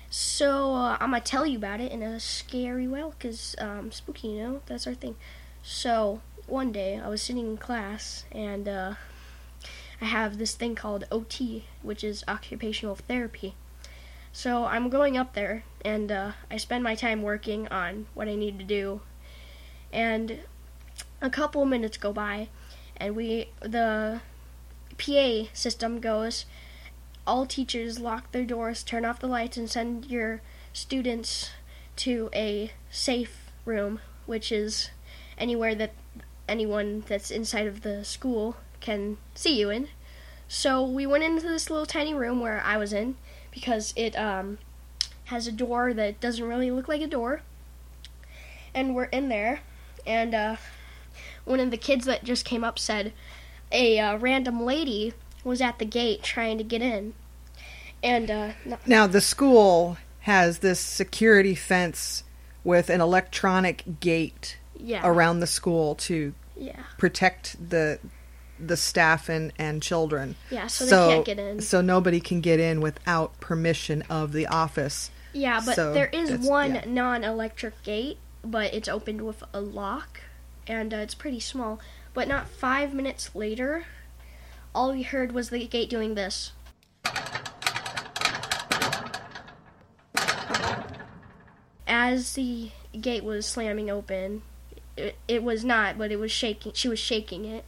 So uh, I'm gonna tell you about it in a scary way, cause um, spooky, you know, that's our thing. So one day I was sitting in class and uh, I have this thing called OT, which is occupational therapy. So I'm going up there, and uh, I spend my time working on what I need to do. And a couple minutes go by, and we the PA system goes. All teachers lock their doors, turn off the lights, and send your students to a safe room, which is anywhere that anyone that's inside of the school can see you in. So we went into this little tiny room where I was in because it um, has a door that doesn't really look like a door. And we're in there, and uh, one of the kids that just came up said a uh, random lady was at the gate trying to get in. And uh, no- Now, the school has this security fence with an electronic gate Yeah. around the school to Yeah. protect the the staff and, and children. Yeah, so they can't get in. So nobody can get in without permission of the office. yeah, but So there is one yeah. non-electric gate, but it's opened with a lock, and uh, it's pretty small. But not five minutes later, all we heard was the gate doing this. As the gate was slamming open, it, it was not, but it was shaking. She was shaking it.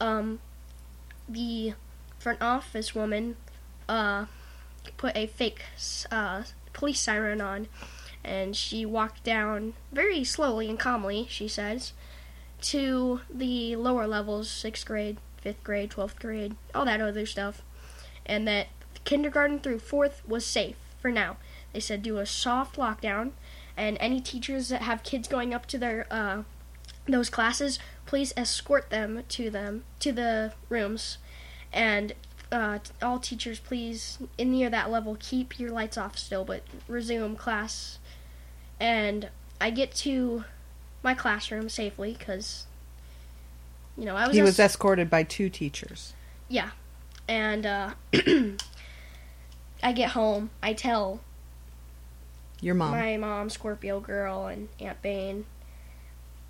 Um, the front office woman, uh, put a fake uh, police siren on, and she walked down very slowly and calmly. She says to the lower levels, sixth grade, fifth grade, twelfth grade, all that other stuff, and that kindergarten through fourth was safe for now. They said do a soft lockdown, and any teachers that have kids going up to their uh, those classes, please escort them to them to the rooms, and uh, all teachers, please in near that level, keep your lights off still, but resume class. And I get to my classroom safely because you know I was he es- was escorted by two teachers. yeah, and uh, I get home. I tell Your mom. my mom, Scorpio girl, and Aunt Bane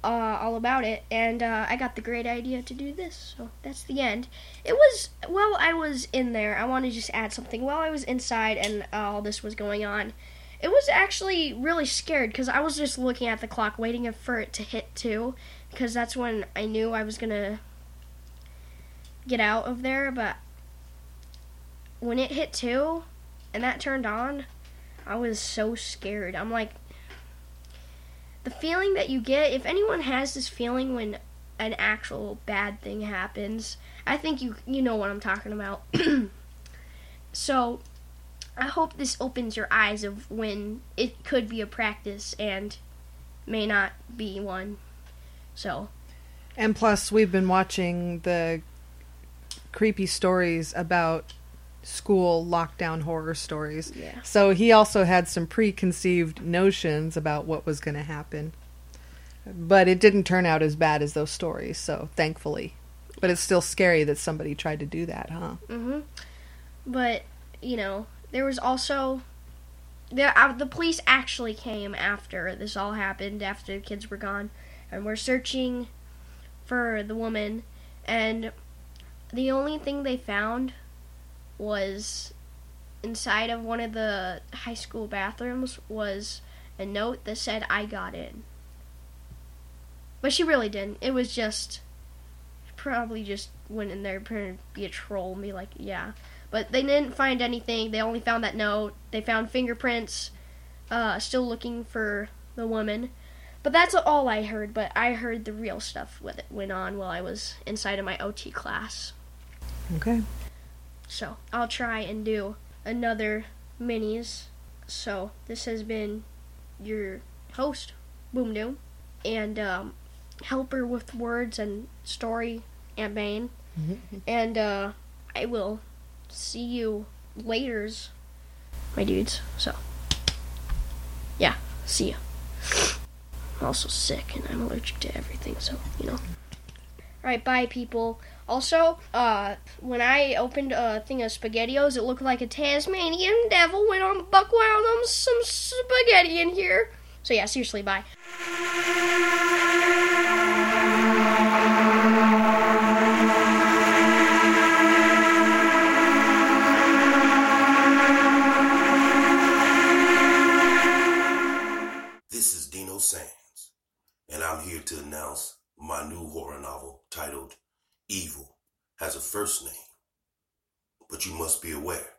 uh, all about it, and uh, I got the great idea to do this. So that's the end. It was while I was in there. I want to just add something. While I was inside and uh, all this was going on, it was actually really scared because I was just looking at the clock, waiting for it to hit two, because that's when I knew I was gonna get out of there. But when it hit two, and that turned on, I was so scared. I'm like, the feeling that you get, if anyone has this feeling when an actual bad thing happens, I think you you know what I'm talking about. so, I hope this opens your eyes of when it could be a practice and may not be one. So, And plus, we've been watching the creepy stories about school lockdown horror stories. Yeah. So he also had some preconceived notions about what was going to happen. But it didn't turn out as bad as those stories, so thankfully. But it's still scary that somebody tried to do that, huh? hmm But you know, there was also the uh, the police actually came after this all happened, after the kids were gone, and were searching for the woman, and the only thing they found was inside of one of the high school bathrooms was a note that said I got in. But she really didn't. It was just probably just went in there to be a troll and be like, yeah. But they didn't find anything. They only found that note. They found fingerprints. Uh, still looking for the woman. But that's all I heard. But I heard the real stuff what went on while I was inside of my OT class. Okay. So I'll try and do another minis. So this has been your host, Boom Doom, and um, helper with words and story, Aunt Bane. and uh, I will see you later's, my dudes. So yeah, see ya. I'm also sick and I'm allergic to everything, so you know. Alright, bye people. Also, uh, when I opened a thing of SpaghettiOs, it looked like a Tasmanian devil went on buck wild on some spaghetti in here. So yeah, seriously, bye. First name. But you must be aware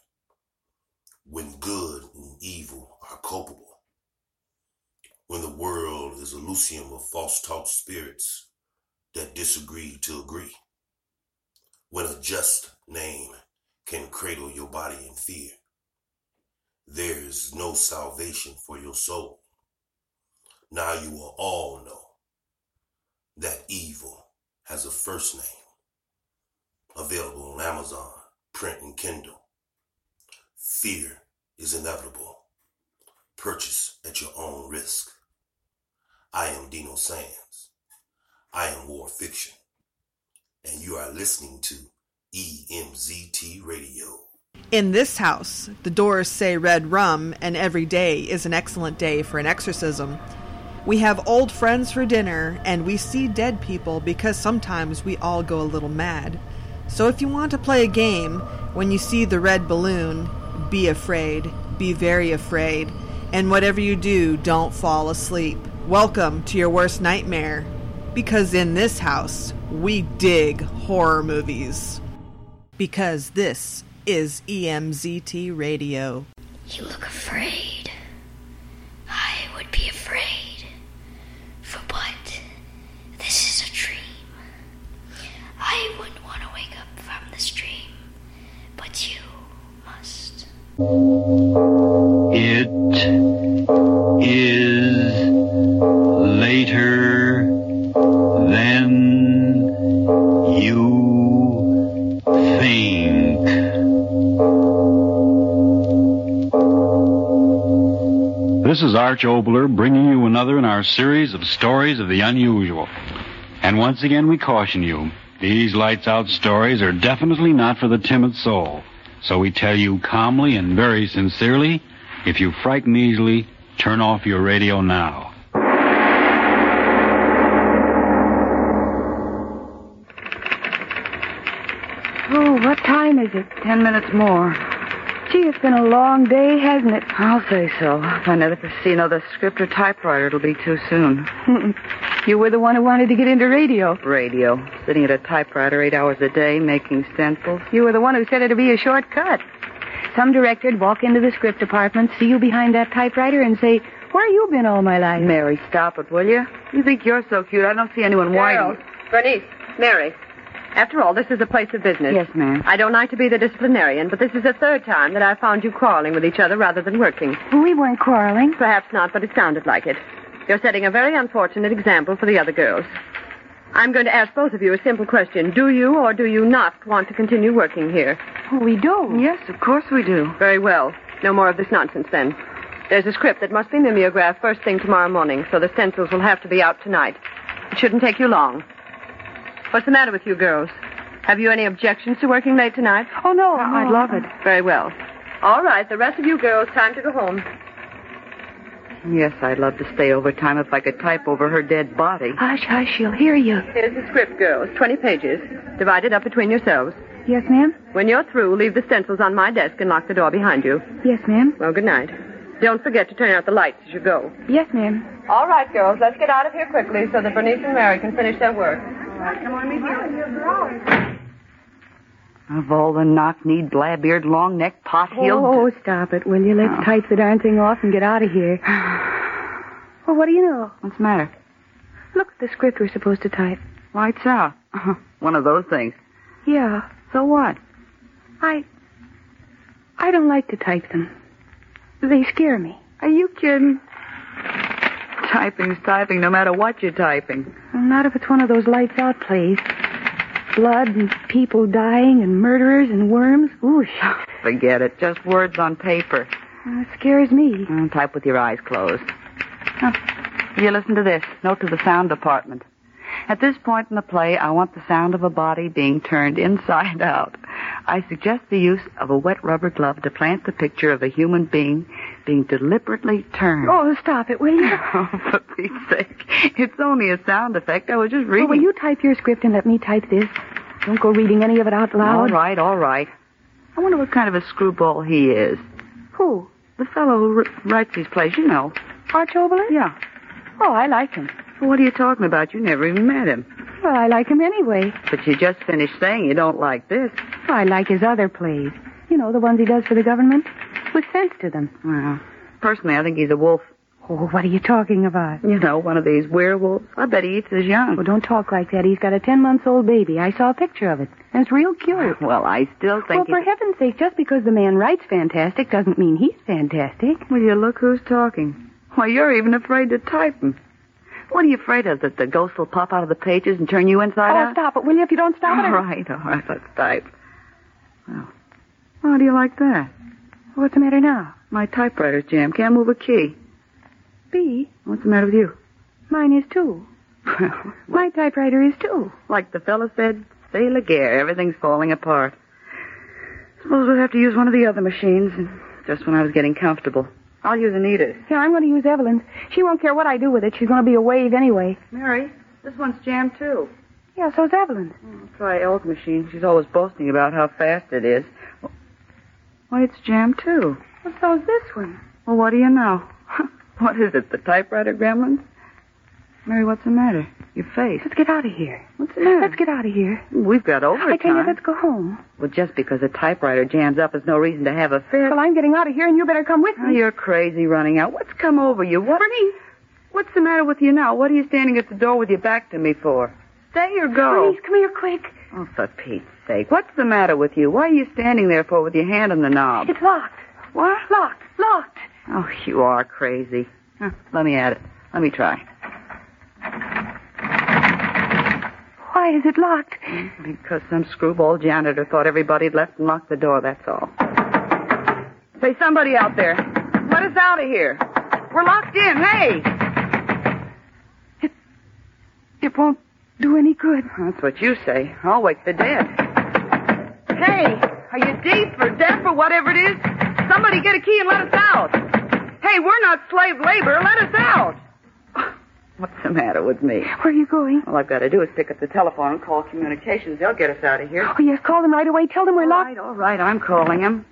when good and evil are culpable, when the world is a Lucium of false taught spirits that disagree to agree, when a just name can cradle your body in fear, there is no salvation for your soul. Now you will all know that evil has a first name. Available on Amazon, print, and Kindle. Fear is inevitable. Purchase at your own risk. I am Dino Sands. I am War Fiction. And you are listening to EMZT Radio. In this house, the doors say red rum, and every day is an excellent day for an exorcism. We have old friends for dinner, and we see dead people because sometimes we all go a little mad. So if you want to play a game, when you see the red balloon, be afraid, be very afraid, and whatever you do, don't fall asleep. Welcome to your worst nightmare, because in this house, we dig horror movies. Because this is EMZT Radio. You look afraid. I would be afraid. For what? This is a dream. I wouldn't want to wake up from this dream, but you must. It is later than you think. This is Arch Oboler bringing you another in our series of stories of the unusual. And once again, we caution you these lights out stories are definitely not for the timid soul. So we tell you calmly and very sincerely, if you frighten easily, turn off your radio now. Oh, what time is it? Ten minutes more. Gee, it's been a long day, hasn't it? I'll say so. If I never see another script or typewriter, it'll be too soon. you were the one who wanted to get into radio. Radio. Sitting at a typewriter eight hours a day, making stencils. You were the one who said it'd be a shortcut. Some director'd walk into the script department, see you behind that typewriter, and say, Where you been all my life? Mary, stop it, will you? You think you're so cute. I don't see anyone whining. Bernice, Mary. After all, this is a place of business. Yes, ma'am. I don't like to be the disciplinarian, but this is the third time that I've found you quarreling with each other rather than working. We weren't quarreling. Perhaps not, but it sounded like it. You're setting a very unfortunate example for the other girls. I'm going to ask both of you a simple question. Do you or do you not want to continue working here? We do. Yes, of course we do. Very well. No more of this nonsense then. There's a script that must be mimeographed first thing tomorrow morning, so the stencils will have to be out tonight. It shouldn't take you long. What's the matter with you girls? Have you any objections to working late tonight? Oh, no. I'd love it. Very well. All right, the rest of you girls, time to go home. Yes, I'd love to stay overtime if I could type over her dead body. Hush, hush, she'll hear you. Here's the script, girls. Twenty pages. Divided up between yourselves. Yes, ma'am? When you're through, leave the stencils on my desk and lock the door behind you. Yes, ma'am. Well, good night. Don't forget to turn out the lights as you go. Yes, ma'am. All right, girls, let's get out of here quickly so that Bernice and Mary can finish their work. Come on, meet here. Of all the knock-kneed, blab-eared, long-necked, pot-heeled... Oh, stop it, will you? Let's Oh. type the darn thing off and get out of here. well, what do you know? What's the matter? Look at the script we're supposed to type. Lights out. Uh, one of those things. Yeah. So what? I. I don't like to type them. They scare me. Are you kidding? Typing's typing no matter what you're typing. Well, not if it's one of those lights out plays. Blood and people dying and murderers and worms. Oosh. Forget it. Just words on paper. It scares me. Mm, type with your eyes closed. Now, you listen to this. Note to the sound department. At this point in the play, I want the sound of a body being turned inside out. I suggest the use of a wet rubber glove to plant the picture of a human being being deliberately turned. Oh, stop it, will you? Oh, for Pete's sake. It's only a sound effect. I was just reading. Oh, will you type your script and let me type this? Don't go reading any of it out loud. All right, all right. I wonder what kind of a screwball he is. Who? The fellow who r- writes these plays, you know. Arch Oboler? Yeah. Oh, I like him. What are you talking about? You never even met him. Well, I like him anyway. But you just finished saying you don't like this. I like his other plays. You know, the ones he does for the government. With sense to them. Well, personally, I think he's a wolf. Oh, what are you talking about? You know, one of these werewolves. I bet he eats his young. Well, don't talk like that. He's got a ten months old baby. I saw a picture of it. And it's real cute. Well, I still think. Well, for heaven's sake, just because the man writes fantastic doesn't mean he's fantastic. Will you look who's talking? Why, you're even afraid to type 'em. What are you afraid of? That the ghost will pop out of the pages and turn you inside oh, out? Oh, stop it, will you? If you don't stop it, All right, all right, let's type. Well, how do you like that? What's the matter now? My typewriter's jammed. Can't move a key. B, What's the matter with you? mine is too. Well my typewriter is too. like the fellow said, c'est la guerre. Everything's falling apart. Suppose we'll have to use one of the other machines. Just when I was getting comfortable. I'll use Anita's. Yeah, I'm going to use Evelyn's. She won't care what I do with it. She's going to be a wave anyway. Mary, this one's jammed too. Yeah, so's Evelyn's. I'll try Elle's machine. She's always boasting about how fast it is. Why, it's jammed too. Well, so's this one. Well, what do you know? what is it, the typewriter gremlins? Mary, what's the matter? Your face. Let's get out of here. What's the matter? Let's get out of here. We've got overtime. I tell you, let's go home. Well, just because a typewriter jams up is no reason to have a fit. Well, I'm getting out of here, and you better come with Oh, me. you're crazy running out. What's come over you? What? Bernice! What's the matter with you now? What are you standing at the door with your back to me for? Stay or go? Bernice, come here quick. Oh, for Pete's sake. What's the matter with you? Why are you standing there for with your hand on the knob? It's locked. What? Locked. Locked. Oh, you are crazy. Huh, let me at it. Let me try. Why is it locked? Because some screwball janitor thought everybody'd left and locked the door, that's all. Say, somebody out there, let us out of here. We're locked in, hey! It won't do any good. That's what you say. I'll wake the dead. Hey, are you deaf or deaf or whatever it is? Somebody get a key and let us out. Hey, we're not slave labor. Let us out. What's the matter with me? Where are you going? All I've got to do is pick up the telephone and call communications. They'll get us out of here. Oh, yes, call them right away. Tell them we're All locked. right, all right, I'm calling him.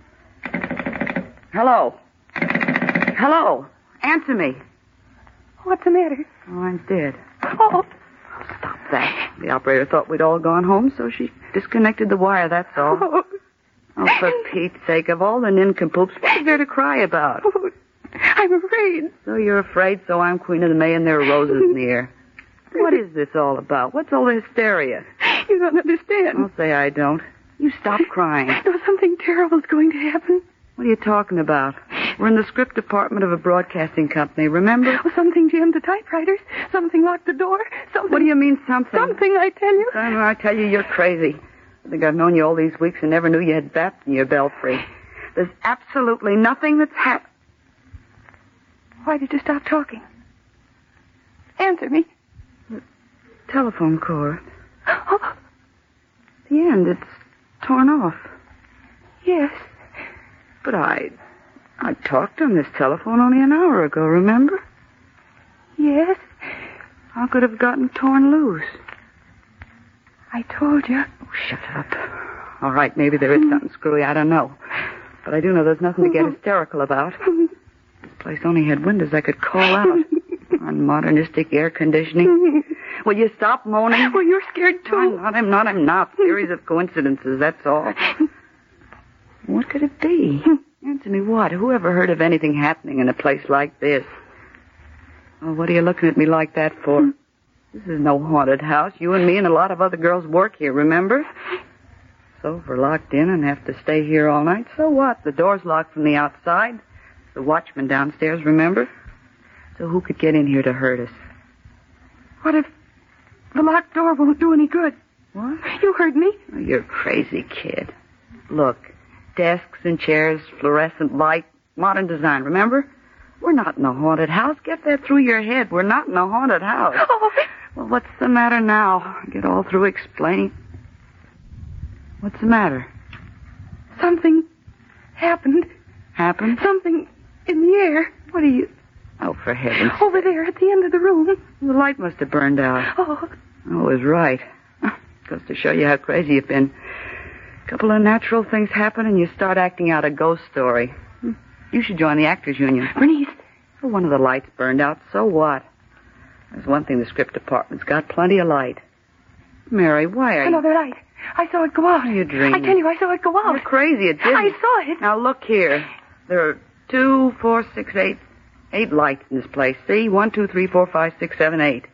Hello. Hello. Answer me. What's the matter? Oh, I'm dead. Oh, The operator thought we'd all gone home, so she disconnected the wire, that's all. Oh, oh for Pete's sake, of all the nincompoops, what is there to cry about? Oh, I'm afraid. So you're afraid, so I'm Queen of the May and there are roses in the air. What is this all about? What's all the hysteria? You don't understand. I'll say I don't. You stop crying. No, something terrible is going to happen. What are you talking about? We're in the script department of a broadcasting company, remember? Oh, something jammed the typewriters. Something locked the door. Something. What do you mean, something? Something, I tell you. Son, I tell you, you're crazy. I think I've known you all these weeks and never knew you had bats in your belfry. There's absolutely nothing that's happened. Why did you stop talking? Answer me. The Telephone cord. Oh. The end, it's torn off. Yes. But I. I talked on this telephone only an hour ago, remember? Yes. I could have gotten torn loose? I told you. Oh, shut up. All right, maybe there is something screwy. I don't know. But I do know there's nothing to get hysterical about. This place only had windows I could call out. On modernistic air conditioning. Will you stop moaning? Well, you're scared too. I'm not, I'm not, I'm not. Series of coincidences, that's all. What could it be? Anthony, what? Who ever heard of anything happening in a place like this? Well, what are you looking at me like that for? Hmm. This is no haunted house. You and me and a lot of other girls work here, remember? So if we're locked in and have to stay here all night, so what? The door's locked from the outside. The watchman downstairs, remember? So who could get in here to hurt us? What if the locked door won't do any good? What? You heard me. Oh, you're crazy kid. Look, desks and chairs, fluorescent light, modern design, remember? We're not in a haunted house. Get that through your head. We're not in a haunted house. Oh, Well, what's the matter now? Get all through explaining. What's the matter? something happened. Happened? Something in the air. What are you... Oh, for heaven's Over there at the end of the room. The light must have burned out. Oh, oh I was right. Goes to show you how crazy you've been. A couple of natural things happen and you start acting out a ghost story. You should join the Actors Union. Bernice. Well, one of the lights burned out, so what? There's one thing the script department's got plenty of light. Mary, why are you... Another light. I saw it go out. You're dreaming. I tell you, I saw it go out. You're crazy. It didn't. I saw it. Now look here. There are two, four, six, eight, eight lights in this place. See? One, two, three, four, five, six, seven, eight.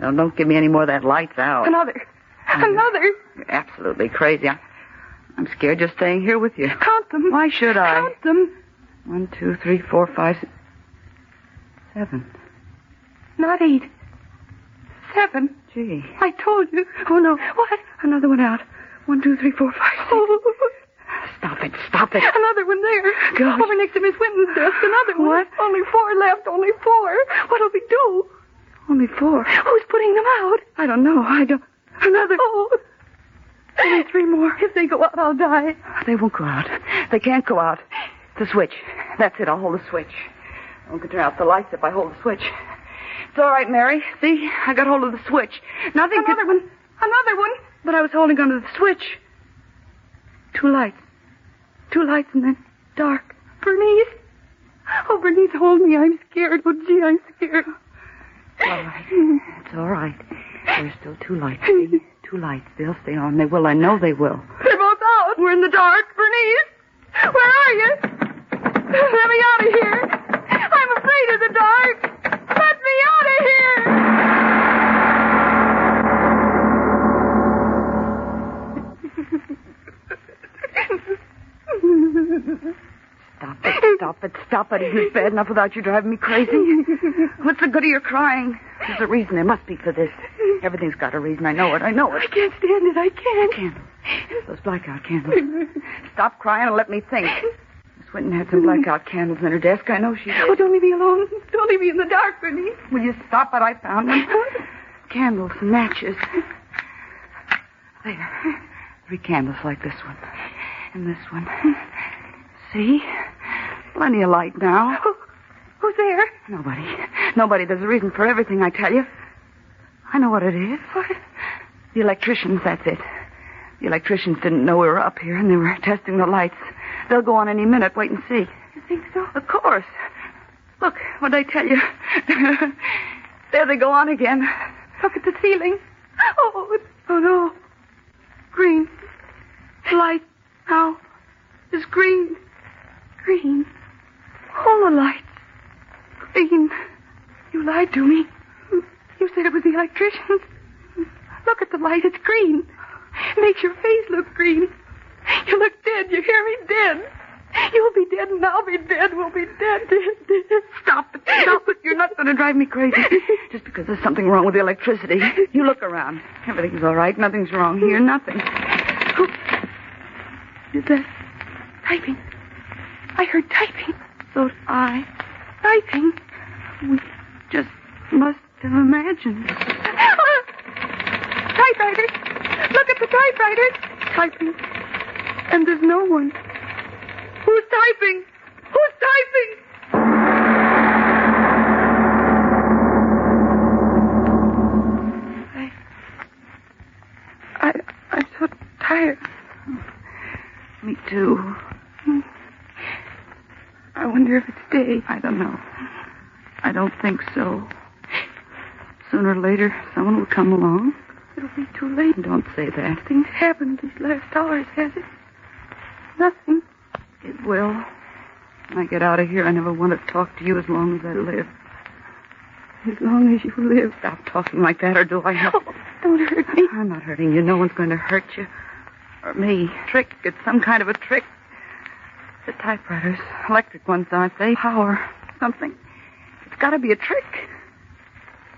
Now don't give me any more of that lights out. Another. Another. You're absolutely crazy. I, I'm scared just staying here with you. Count them. Why should I? Count them. One, two, three, four, five, six, seven. Not eight. Seven. Gee. I told you. Oh no. What? Another one out. One, two, three, four, five, six. Oh, Stop it. Stop it. another one there. Gosh. Over next to Miss Winton's desk. Another one. What? Only four left. Only four. What'll we do? Only four. Who's putting them out? I don't know. I don't. Another. Oh. Three more. If they go out, I'll die. They won't go out. They can't go out. The switch. That's it. I'll hold the switch. I can turn out the lights if I hold the switch. It's all right, Mary. See? I got hold of the switch. Nothing Another could... one. Another one. But I was holding onto the switch. Two lights. Two lights and then dark. Bernice. Oh, Bernice, hold me. I'm scared. Oh, gee, I'm scared. All right. It's all right. There's still two lights. See? Two lights. They'll stay on. They will. I know they will. They're both out. We're in the dark. Bernice. Where are you? Let me out of here. I'm afraid of the dark. Let me out of here. Stop it. Stop it. Stop it. it. Isn't bad enough without you driving me crazy? What's the good of your crying? There's a reason. There must be for this. Everything's got a reason. I know it. I know it. I can't stand it. I can't. Candles. Those blackout candles. Stop crying and let me think. Miss Winton had some blackout candles in her desk. I know she did. Oh, don't leave me alone. Don't leave me in the dark, Bernice. Will you stop it? I found them. Candles and matches. There. Three candles like this one. And this one. See? Plenty of light now. Oh, Who's there? Nobody. Nobody. There's a reason for everything, I tell you. I know what it is. What? The electricians, that's it. The electricians didn't know we were up here and they were testing the lights. They'll go on any minute. Wait and see. You think so? Of course. Look, what'd I tell you? there they go on again. Look at the ceiling. Oh, it's- oh no. Green. Light now is green. Green. All the lights. You lied to me. You said it was the electricians. Look at the light. It's green. It makes your face look green. You look dead. You hear me? Dead. You'll be dead and I'll be dead. We'll be dead, dead, dead. Stop it. Stop it. You're not going to drive me crazy. Just because there's something wrong with the electricity. You look around. Everything's all right. Nothing's wrong here. Nothing. Is that typing? I heard typing. So did I. Typing. We just must have imagined. Typewriters. Look at the typewriters. Typing. And there's no one. Who's typing? Who's typing? I, I, I'm so tired. Me too. Hmm. I wonder if it's day. I don't know. I don't think so. Sooner or later, someone will come along. It'll be too late. Don't say that. Nothing's happened these last hours, has it? Nothing. It will. When I get out of here, I never want to talk to you as long as I live. As long as you live. Stop talking like that, or do I have... Oh, don't hurt me. I'm not hurting you. No one's going to hurt you. Or me. Trick. It's some kind of a trick. The typewriters. Electric ones, aren't they? Power. Something. It's got to be a trick.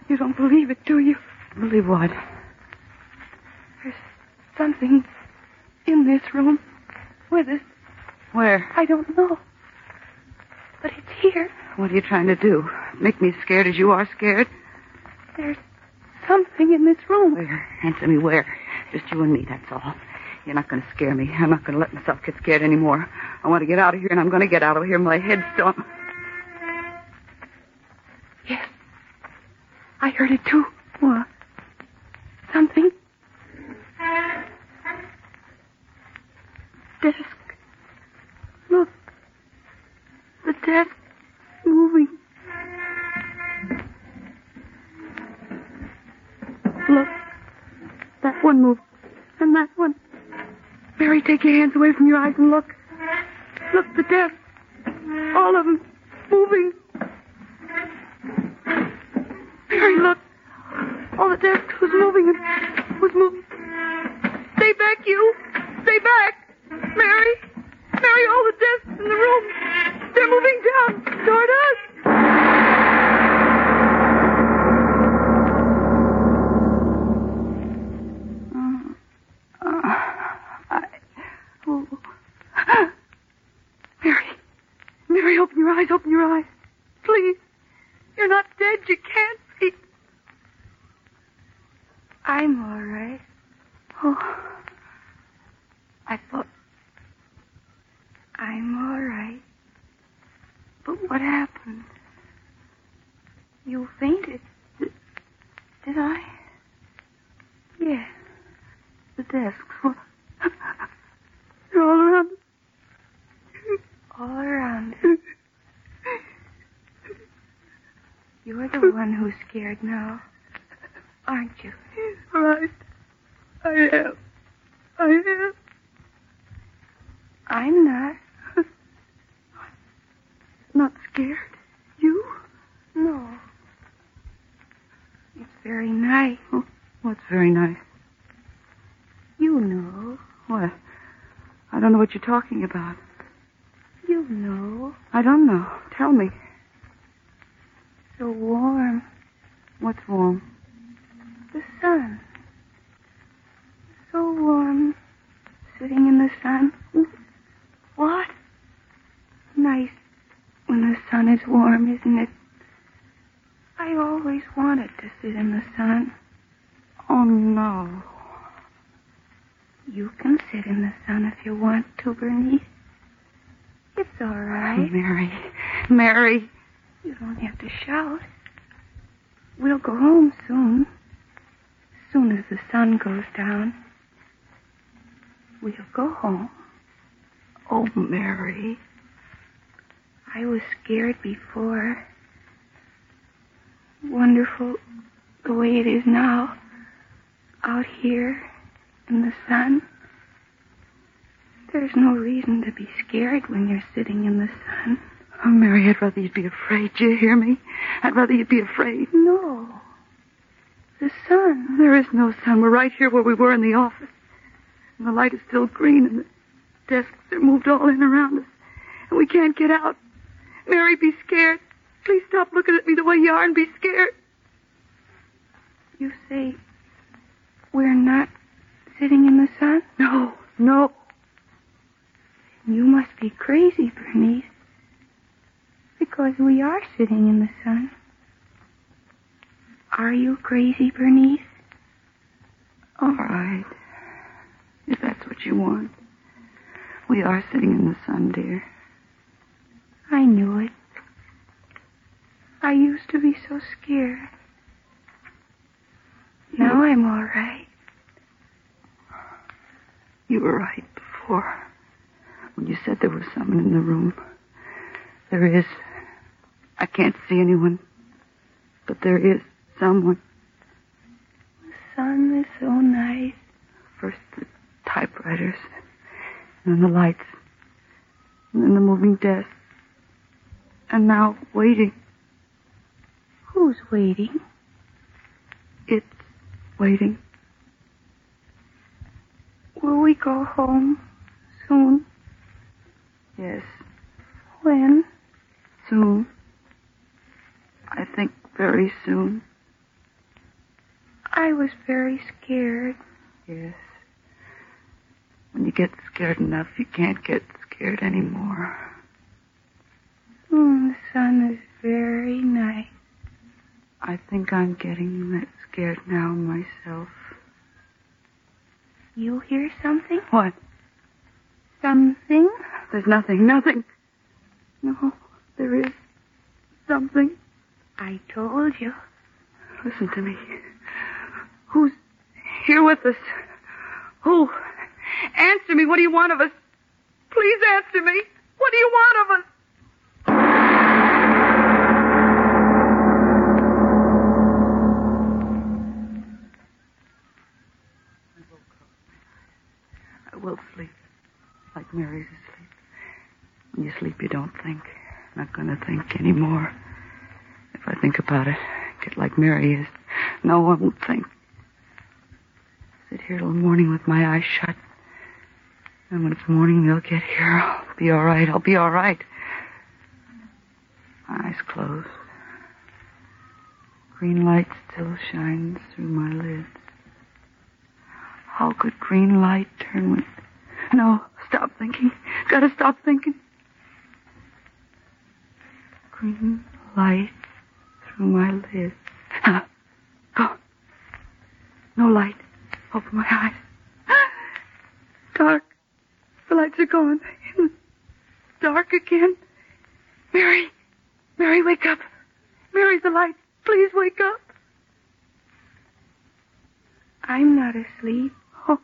You don't believe it, do you? Believe what? There's something in this room with us. Where? I don't know. But it's here. What are you trying to do? Make me as scared as you are scared? There's something in this room. Where? Answer me where? Just you and me, that's all. You're not going to scare me. I'm not going to let myself get scared anymore. I want to get out of here, and I'm going to get out of here. My head's still. Yes. I heard it too. What? Something. Desk. Look. The desk moving. Look. That one moved. And that one. Mary, take your hands away from your eyes and look. Look, the desk. All of them moving. Mary, look. All the desk was moving and was moving. Stay back, you. Stay back. Mary. Mary, all the desks in the room. They're moving down toward us. Mary. Mary, open your eyes, open your eyes. Please. You're not dead. You can't be. I'm all right. Oh. I thought. I'm all right. But what happened? You fainted. Did, did I? Yeah. The desks were. They're all around. All around. You're the one who's scared now, aren't you? Right. I am. I am. I'm not. Not scared. You? No. It's very nice. Oh, what's very nice? You know. What? I don't know what you're talking about. You know. I don't know. Tell me. So warm. What's warm? The sun. So warm. Sitting in the sun. What? Nice when the sun is warm, isn't it? I always wanted to sit in the sun. Oh, no. You can sit in the sun if you want to, Bernice. It's all right. Mary. Mary. You don't have to shout. We'll go home soon. soon as the sun goes down, we'll go home. Oh, Mary. I was scared before. Wonderful the way it is now, out here in the sun. There's no reason to be scared when you're sitting in the sun. Oh, Mary, I'd rather you'd be afraid. Do you hear me? I'd rather you'd be afraid. No. The sun. There is no sun. We're right here where we were in the office. And the light is still green and the desks are moved all in around us. And we can't get out. Mary, be scared. Please stop looking at me the way you are and be scared. You say we're not sitting in the sun? No, no. You must be crazy, Bernice. Because we are sitting in the sun. Are you crazy, Bernice? All right. If that's what you want. We are sitting in the sun, dear. I knew it. I used to be so scared. Now I'm all right. You were right before. When you said there was someone in the room. There is. I can't see anyone. But there is someone. The sun is so nice. First the typewriters. And then the lights. And then the moving desk. And now waiting. Who's waiting? It's waiting. Will we go home soon? Yes, When? soon. I think very soon. I was very scared. Yes. When you get scared enough, you can't get scared anymore. Mm, the sun is very nice. I think I'm getting that scared now myself. You hear something? What? Something? There's nothing, nothing. No, there is something. I told you. Listen to me. Who's here with us? Who? Answer me. What do you want of us? Please answer me. What do you want of us? I will sleep. Like Mary's asleep. When you sleep, you don't think. Not gonna think anymore. I think about it, get like Mary is. No, I won't think. Sit here till morning with my eyes shut. And when it's morning, they'll get here. I'll be all right. I'll be all right. My eyes closed. Green light still shines through my lids. How could green light turn when... No, stop thinking. Gotta stop thinking. Green light lids. Ah, Go. No light. Open my eyes. Dark. The lights are gone. Dark again. Mary. Mary, wake up. Mary, the light. Please wake up. I'm not asleep. Oh.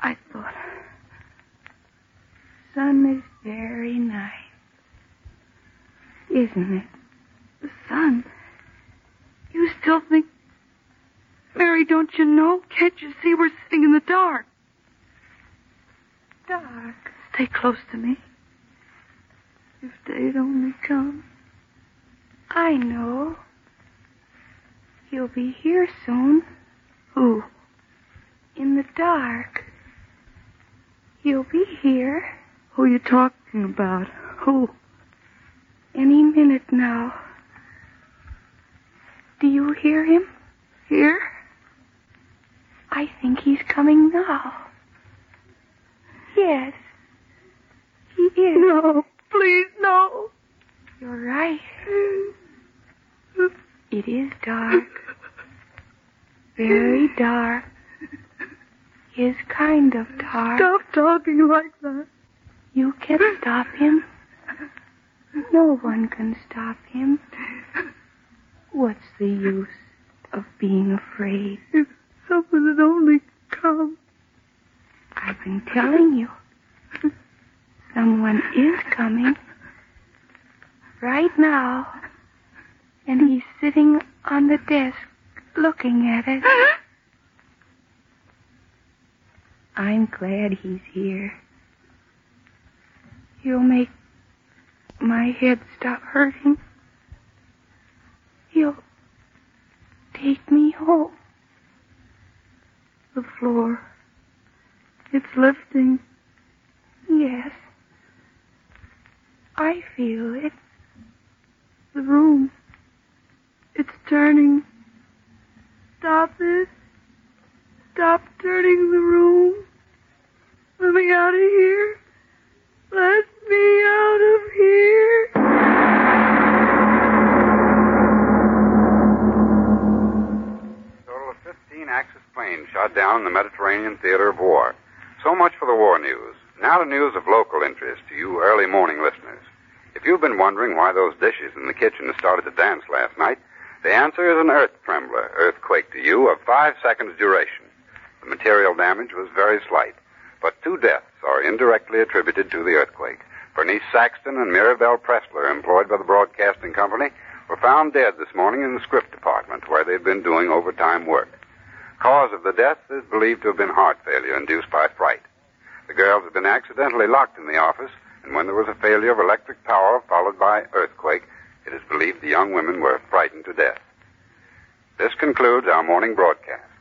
I thought. Sun is very nice. Isn't it? The sun. You still think. Mary, don't you know? Can't you see we're sitting in the dark? Dark. Stay close to me. If day'd only come. I know. He'll be here soon. Who? In the dark. He'll be here Who are you talking about? Who? any minute now. Do you hear him? Here? I think he's coming now. Yes. He is. No, please, no. You're right. It is dark. Very dark. His kind of dark. Stop talking like that. You can stop him. No one can stop him. What's the use of being afraid. If someone had only come. I've been telling you. Someone is coming. Right now. And he's sitting on the desk looking at it. I'm glad he's here. He'll make my head stop hurting. He'll take me home. The floor. It's lifting. Yes. I feel it. The room. It's turning. Stop it. Stop turning the room. Let me out of here. Let me out of here. 15 Axis planes shot down in the Mediterranean theater of war. So much for the war news. Now to news of local interest to you early morning listeners. If you've been wondering why those dishes in the kitchen started to dance last night, the answer is an earth trembler, earthquake to you, of five seconds duration. The material damage was very slight, but two deaths are indirectly attributed to the earthquake. Bernice Saxton and Mirabelle Pressler, employed by the broadcasting company, were found dead this morning in the script department where they'd been doing overtime work. Cause of the death is believed to have been heart failure induced by fright. The girls had been accidentally locked in the office, and when there was a failure of electric power followed by earthquake, it is believed the young women were frightened to death. This concludes our morning broadcast.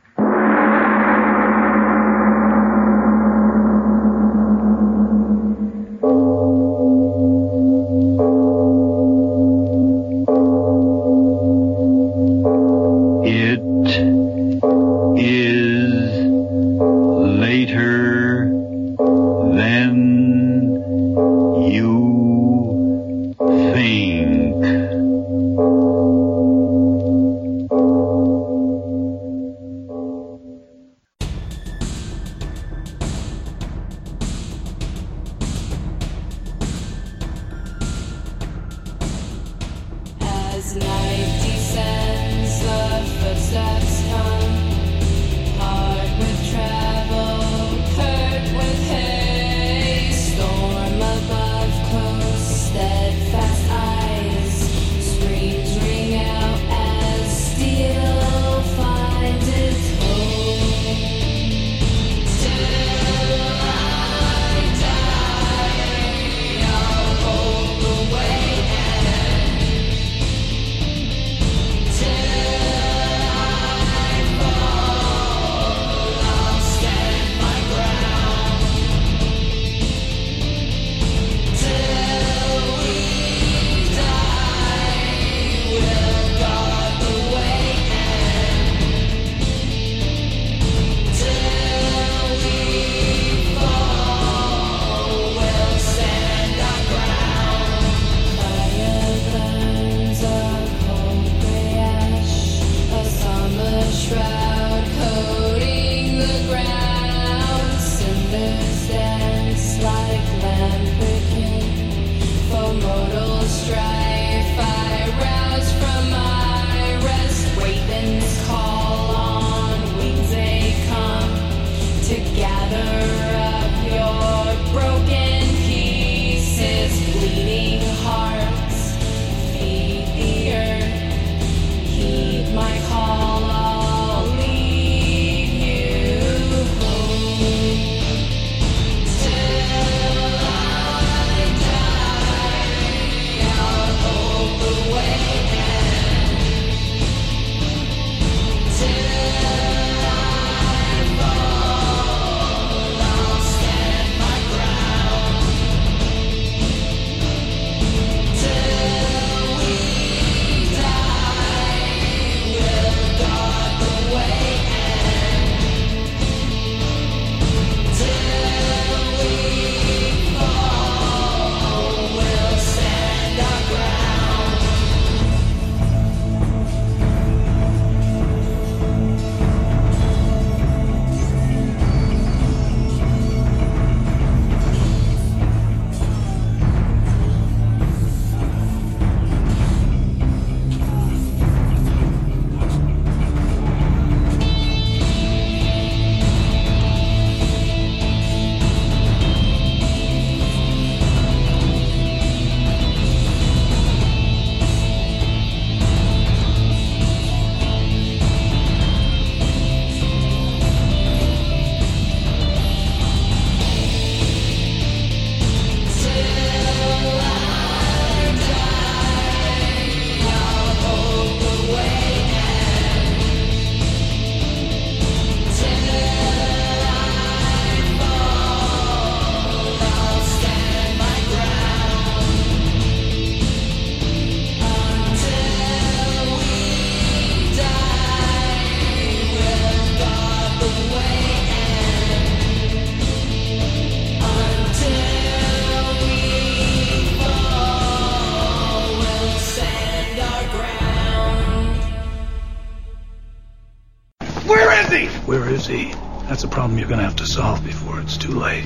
It's too late.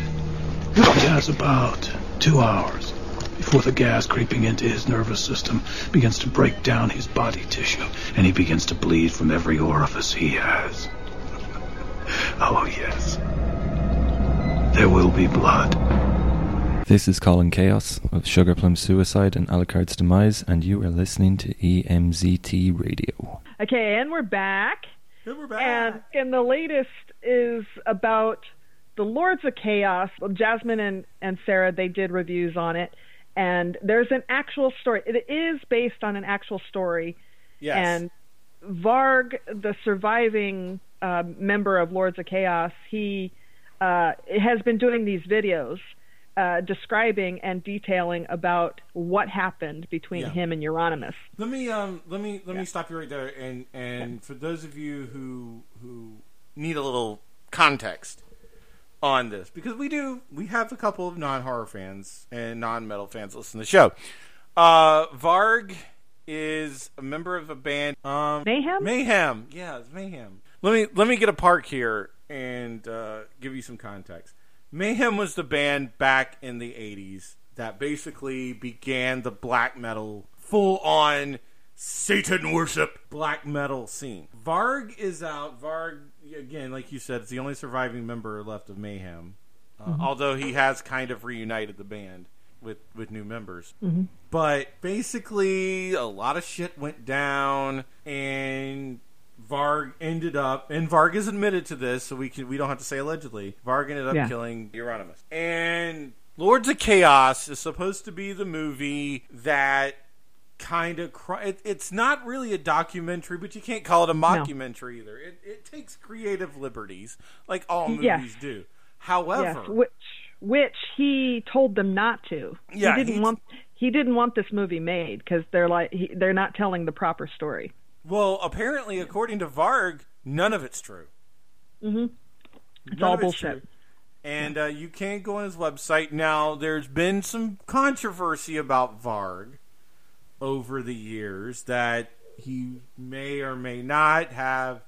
He has about two hours before the gas creeping into his nervous system begins to break down his body tissue and he begins to bleed from every orifice he has. oh, yes. There will be blood. This is Colin Chaos of Sugar Plum Suicide and Alucard's Demise, and you are listening to EMZT Radio. Okay, and we're back. And we're back. And, and the latest is about the Lords of Chaos. Jasmine and, and Sarah, they did reviews on it. And there's an actual story. It is based on an actual story. Yes. And Varg, the surviving uh, member of Lords of Chaos, he uh, has been doing these videos uh, describing and detailing about what happened between Yeah. him and Euronymous. Let me um let me let me stop you right there and and for those of you who who need a little context on this because we do we have a couple of non horror fans and non metal fans listen to the show. Uh Varg is a member of a band um Mayhem? Mayhem. Yeah, it's Mayhem. Let me let me get a park here and uh, give you some context. Mayhem was the band back in the 80s that basically began the black metal full on Satan worship black metal scene. Varg is out. Varg, again, like you said, it's the only surviving member left of Mayhem. Uh, Mhm. Although he has kind of reunited the band with, with new members. Mhm. But basically, a lot of shit went down, and Varg ended up, and Varg has admitted to this, so we can we don't have to say allegedly. Varg ended up Yeah. killing Euronymous, and Lords of Chaos is supposed to be the movie that kind of it, it's not really a documentary, but you can't call it a mockumentary either. It, it takes creative liberties, like all movies Yes. do. However, Yes, which which he told them not to. Yeah, he didn't he- want he didn't want this movie made because they're like he, they're not telling the proper story. well, apparently, according to Varg, none of it's true. Mm-hmm. It's None all bullshit. true. And uh, you can't go on his website. Now, there's been some controversy about Varg over the years that he may or may not have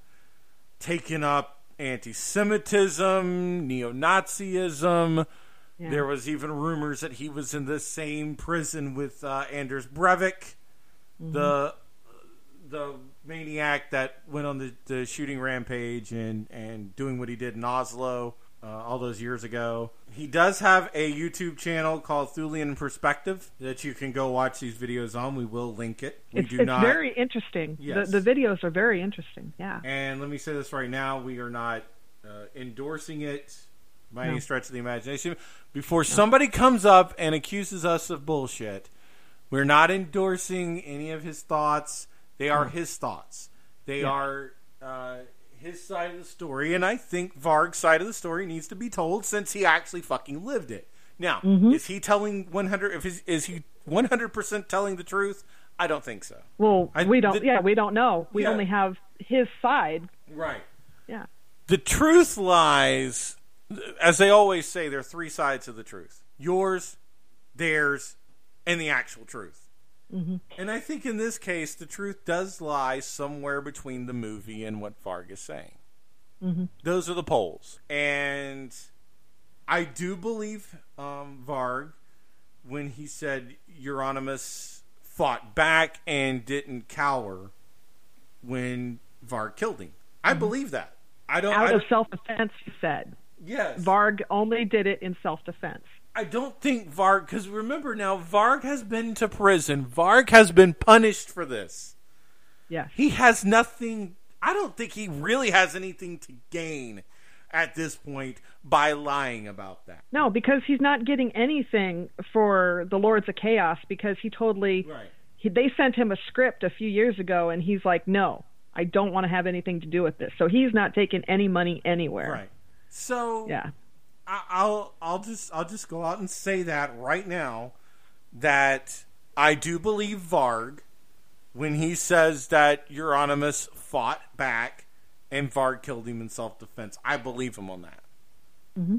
taken up anti Semitism, neo Nazism. Yeah. There was even rumors that he was in the same prison with uh, Anders Breivik, the the maniac that went on the, the shooting rampage and, and doing what he did in Oslo uh, all those years ago. He does have a YouTube channel called Thulean Perspective that you can go watch these videos on. We will link it. We It's, do it's not. very interesting. Yes. The, the videos are very interesting. Yeah. And let me say this right now: we are not uh, endorsing it by No. any stretch of the imagination. Before somebody comes up and accuses us of bullshit, we're not endorsing any of his thoughts. They are No. his thoughts. They Yeah. are uh, his side of the story, and I think Varg's side of the story needs to be told since he actually fucking lived it. Now, Mhm. is he telling one hundred? If he's, is he one hundred percent telling the truth? I don't think so. Well, I- we don't. the- yeah, we don't know. We Yeah. only have his side. Right. Yeah. The truth lies, as they always say, there are three sides of the truth yours, theirs, and the actual truth. Hmm And I think in this case, the truth does lie somewhere between the movie and what Varg is saying. hmm Those are the polls. And I do believe um, Varg when he said Euronymous fought back and didn't cower when Varg killed him. I believe that. I don't. Out I, of self-defense, he said. Yes. Varg only did it in self-defense. I don't think Varg, because remember now, Varg has been to prison. Varg has been punished for this. Yeah. He has nothing. I don't think he really has anything to gain at this point by lying about that. No, because he's not getting anything for the Lords of Chaos because he totally. Right. He, they sent him a script a few years ago, and he's like, "No, I don't want to have anything to do with this." So he's not taking any money anywhere. Right. So Yeah. I, I'll I'll just I'll just go out and say that right now that I do believe Varg when he says that Euronymous fought back and Varg killed him in self defense. I believe him on that hmm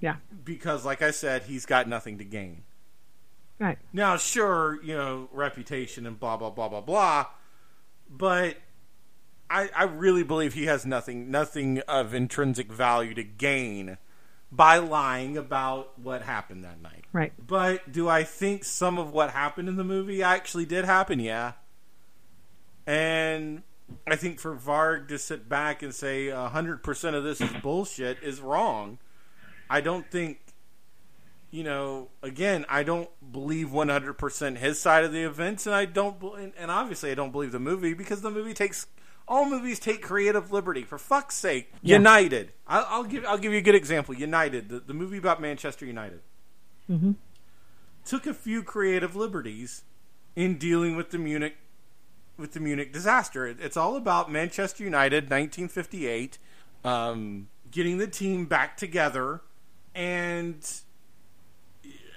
Yeah. because, like I said, he's got nothing to gain. Right. Now, sure, you know, reputation and blah blah blah blah blah, but I, I really believe he has nothing nothing of intrinsic value to gain by lying about what happened that night. Right. But do I think some of what happened in the movie actually did happen? Yeah. And I think for Varg to sit back and say 100% of this is bullshit is wrong. I don't think, you know, again, I don't believe 100% his side of the events, and I don't, and obviously I don't believe the movie because the movie takes. All movies take creative liberty. For fuck's sake, Yeah. United. I'll, I'll give I'll give you a good example. United, the, the movie about Manchester United Mm-hmm. took a few creative liberties in dealing with the Munich with the Munich disaster. It- It's all about Manchester United, 1958, um, getting the team back together, and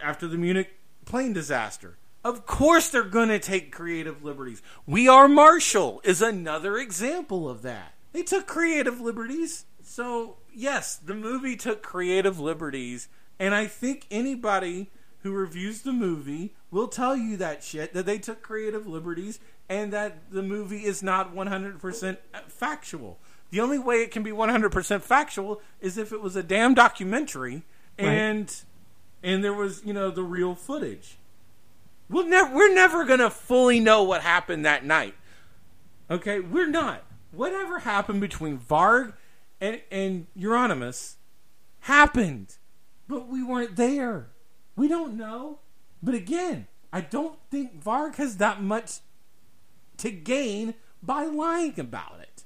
after the Munich plane disaster. Of course, they're going to take creative liberties. We Are Marshall is another example of that. They took creative liberties. So, yes, the movie took creative liberties, and I think anybody who reviews the movie will tell you that shit that they took creative liberties and that the movie is not 100% factual. The only way it can be 100% factual is if it was a damn documentary and and there was, you know, the real footage. We'll never we're never going to fully know what happened that night. Okay, we're not. Whatever happened between Varg and and Euronymous happened, but we weren't there. We don't know. But again, I don't think Varg has that much to gain by lying about it.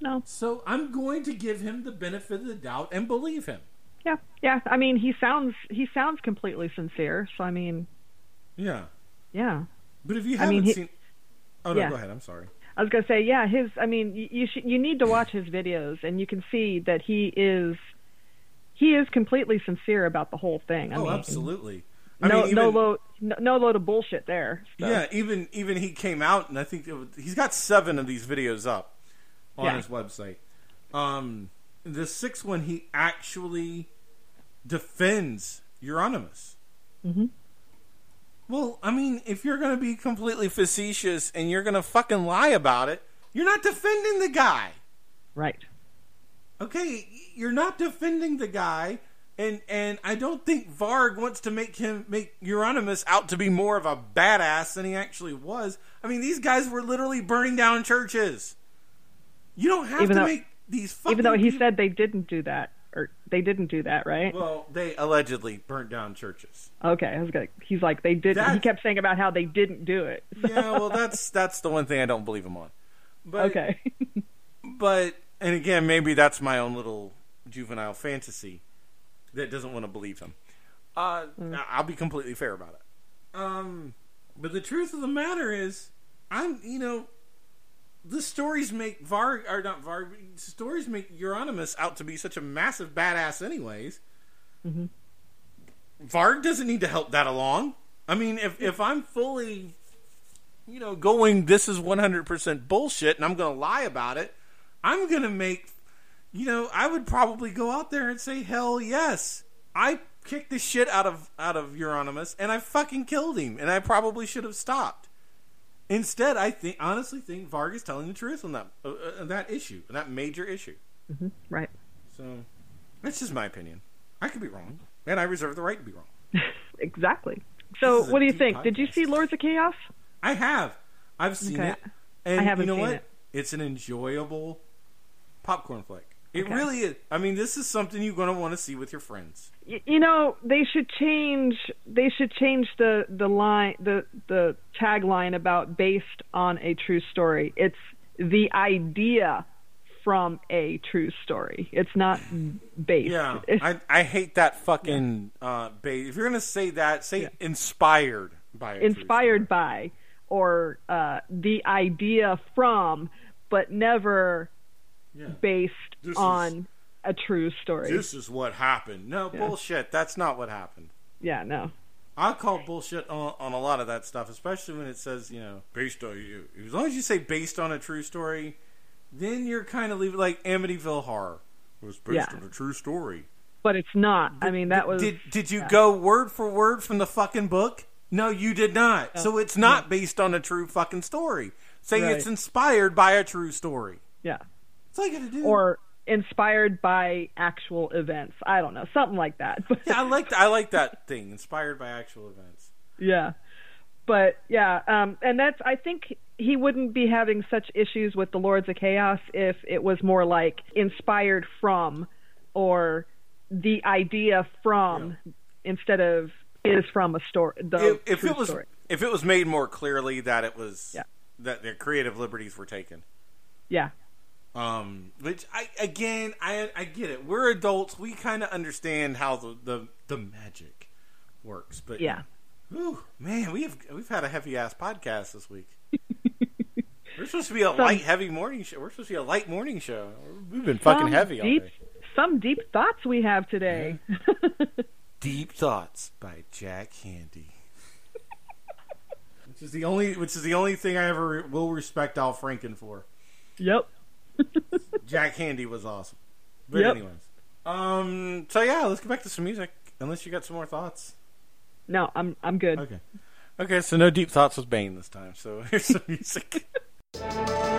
No. So I'm going to give him the benefit of the doubt and believe him. Yeah, yeah. I mean, he sounds he sounds completely sincere. So I mean, Yeah. yeah. But if you I haven't mean, he- seen Oh no, yeah. go ahead. I'm sorry. I was gonna say, yeah. His, I mean, you you, should, you need to watch his videos, and you can see that he is he is completely sincere about the whole thing. I oh, mean, absolutely. I no, mean, no load, no, no load of bullshit there. so. Yeah, even even he came out, and I think it was, he's got seven of these videos up on Yeah. his website. Um, the sixth one, he actually defends Euronymous. Mm-hmm. Well, I mean, if you're going to be completely facetious and you're going to fucking lie about it, you're not defending the guy. Right. Okay, you're not defending the guy, and and I don't think Varg wants to make him make Euronymous out to be more of a badass than he actually was. I mean, these guys were literally burning down churches. You don't have Even to though- make these fucking Even though he people- said they didn't do that, or they didn't do that, right? well, they allegedly burnt down churches. Okay, I was gonna. He's like they did. He kept saying about how they didn't do it. Yeah, well, that's that's the one thing I don't believe him on. But okay. but and again, maybe that's my own little juvenile fantasy that doesn't want to believe him. Uh, I'll be completely fair about it. Um, but the truth of the matter is, I'm you know, the stories make Var or not Varg. Stories make Euronymous out to be such a massive badass, anyways. Mm-hmm. Varg doesn't need to help that along. I mean, if if I'm fully, you know, going this is 100% bullshit and I'm going to lie about it, I'm going to make, you know, I would probably go out there and say hell yes. I kicked the shit out of out of Euronymous and I fucking killed him and I probably should have stopped. Instead, I think honestly think Varg is telling the truth on that uh, uh, that issue, that major issue. hmm Right. So, that's just my opinion. I could be wrong, and I reserve the right to be wrong. Exactly. So, what do you think? Did you see Lords of Chaos? I have. I've seen Okay. it. And I haven't you know seen what? it. It's an enjoyable popcorn flick. It Okay. really is. I mean, this is something you're going to want to see with your friends. Y- You know, they should change. They should change the the line, the the tagline about based on a true story. It's the idea from a true story. It's not based. Yeah, I, I hate that fucking uh, bait. If you're going to say that, say inspired by inspired by or uh, the idea from, but never Yeah. based This is- on a true story. This is what happened. No, Yeah. bullshit. That's not what happened. yeah, no. I call bullshit on, on a lot of that stuff, especially when it says, you know, based on you. As long as you say based on a true story, then you're kind of leaving like Amityville Horror was based Yeah. on a true story. But it's not. I mean, that was. Did did you yeah. go word for word from the fucking book? No, you did not. So it's not based on a true fucking story. saying Right. it's inspired by a true story. Yeah. That's all you gotta do. Or inspired by actual events. I don't know, something like that. But yeah, I like I like that thing, inspired by actual events. yeah. But yeah, um, and that's I think he wouldn't be having such issues with the Lords of Chaos if it was more like inspired from or the idea from instead of is from a story. The If, if it was story. if it was made more clearly that it was Yeah. that their creative liberties were taken. Yeah. Um, which I again I I get it. We're adults. We kind of understand how the, the the magic works. But Yeah. Ooh, man, we've we've had a heavy ass podcast this week. We're supposed to be a Some- light, heavy morning show. We're supposed to be a light morning show. We've been fucking heavy all day. Some deep thoughts we have today. Deep Thoughts by Jack Handey. which is the only which is the only thing I ever will respect Al Franken for. Yep. Jack Handey was awesome. But Yep. anyways. Um so yeah, let's get back to some music. Unless you got some more thoughts. No, I'm I'm good. Okay. Okay, so no deep thoughts with Bane this time. So here's some music.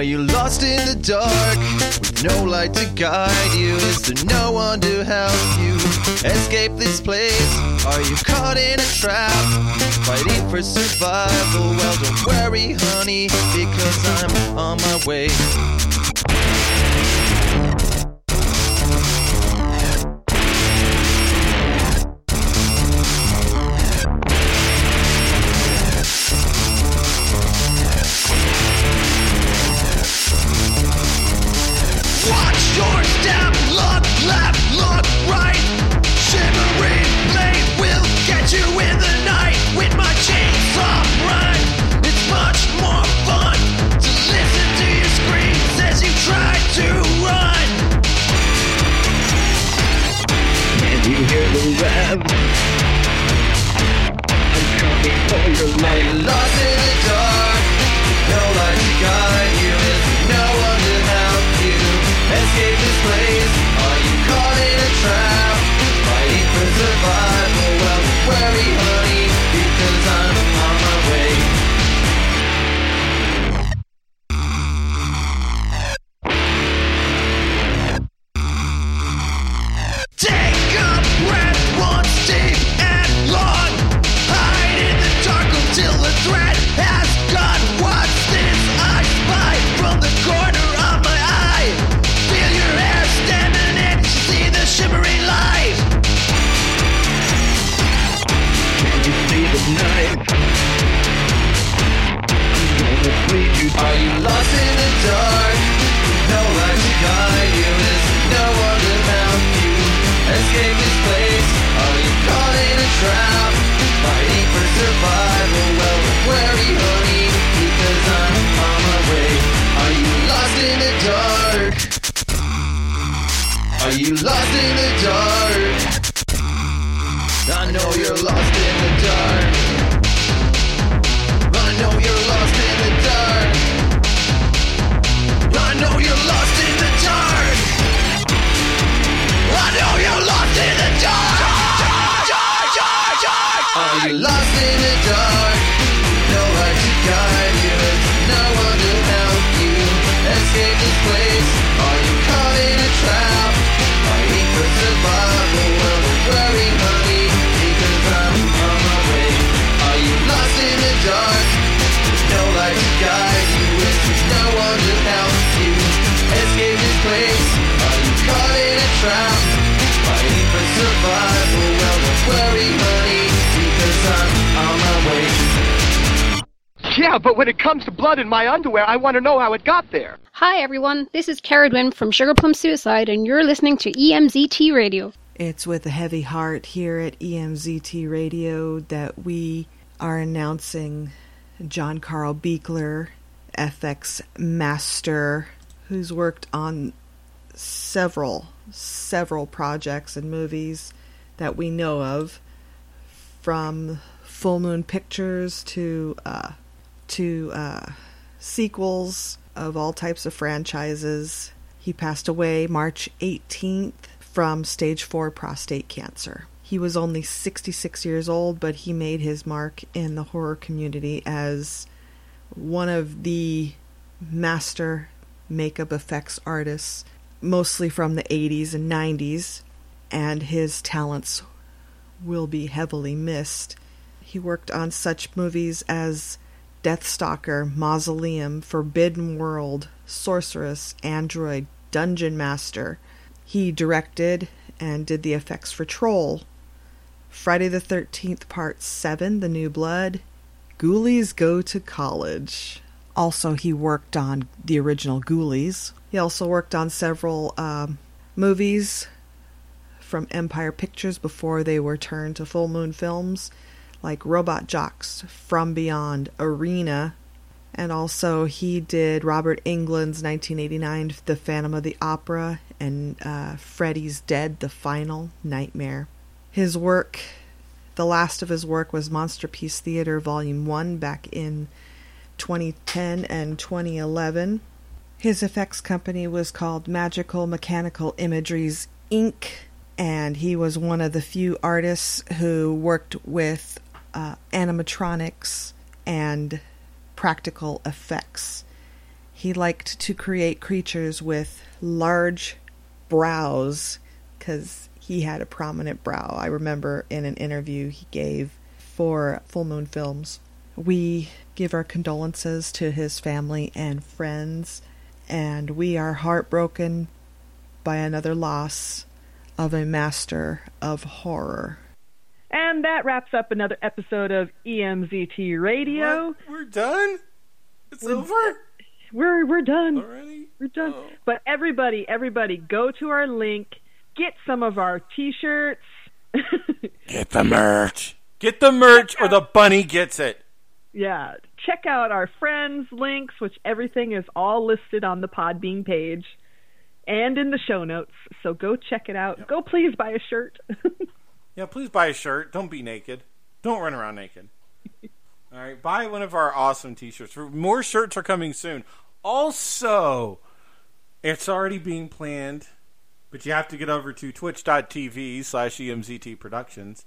Are you lost in the dark with no light to guide you? Is there no one to help you escape this place? Are you caught in a trap, fighting for survival? Well, don't worry, honey, because I'm on my way. My underwear, I want to know how it got there. Hi everyone, this is Cara Dwin from Sugar Plum Suicide, and you're listening to EMZT Radio. It's with a heavy heart here at EMZT Radio that we are announcing John Carl Buechler, FX master, who's worked on several, several projects and movies that we know of, from Full Moon Pictures to uh, to uh, sequels of all types of franchises. He passed away March 18th from stage 4 prostate cancer. He was only 66 years old, but he made his mark in the horror community as one of the master makeup effects artists, mostly from the 80s and 90s, and his talents will be heavily missed. He worked on such movies as Deathstalker, Mausoleum, Forbidden World, Sorceress, Android, Dungeon Master. He directed and did the effects for Troll, Friday the 13th, Part 7, The New Blood, Ghoulies Go to College. Also, he worked on the original Ghoulies. He also worked on several um, movies from Empire Pictures before they were turned to Full Moon Films, like Robot Jox, From Beyond, Arena, and also he did Robert Englund's 1989 The Phantom of the Opera and uh, Freddy's Dead, The Final Nightmare. His work, the last of his work was Monsterpiece Theater Volume 1 back in 2010 and 2011. His effects company was called Magical Mechanical Imageries Inc., and he was one of the few artists who worked with uh, animatronics and practical effects. He liked to create creatures with large brows because he had a prominent brow. I remember in an interview he gave for Full Moon Films. We give our condolences to his family and friends, and we are heartbroken by another loss of a master of horror. And that wraps up another episode of EMZT Radio. We're done. It's We're- over. We're we're done. Already? We're done. Oh. But everybody, everybody, go to our link, get some of our T-shirts. Get the merch. Get the merch, or the bunny gets it. yeah, check out our friends links, which everything is all listed on the Podbean page and in the show notes. So go check it out. Go please buy a shirt. Yeah, please buy a shirt. Don't be naked. Don't run around naked. All right, buy one of our awesome T-shirts. More shirts are coming soon. Also, it's already being planned, but you have to get over to twitch.tv slash EMZT Productions.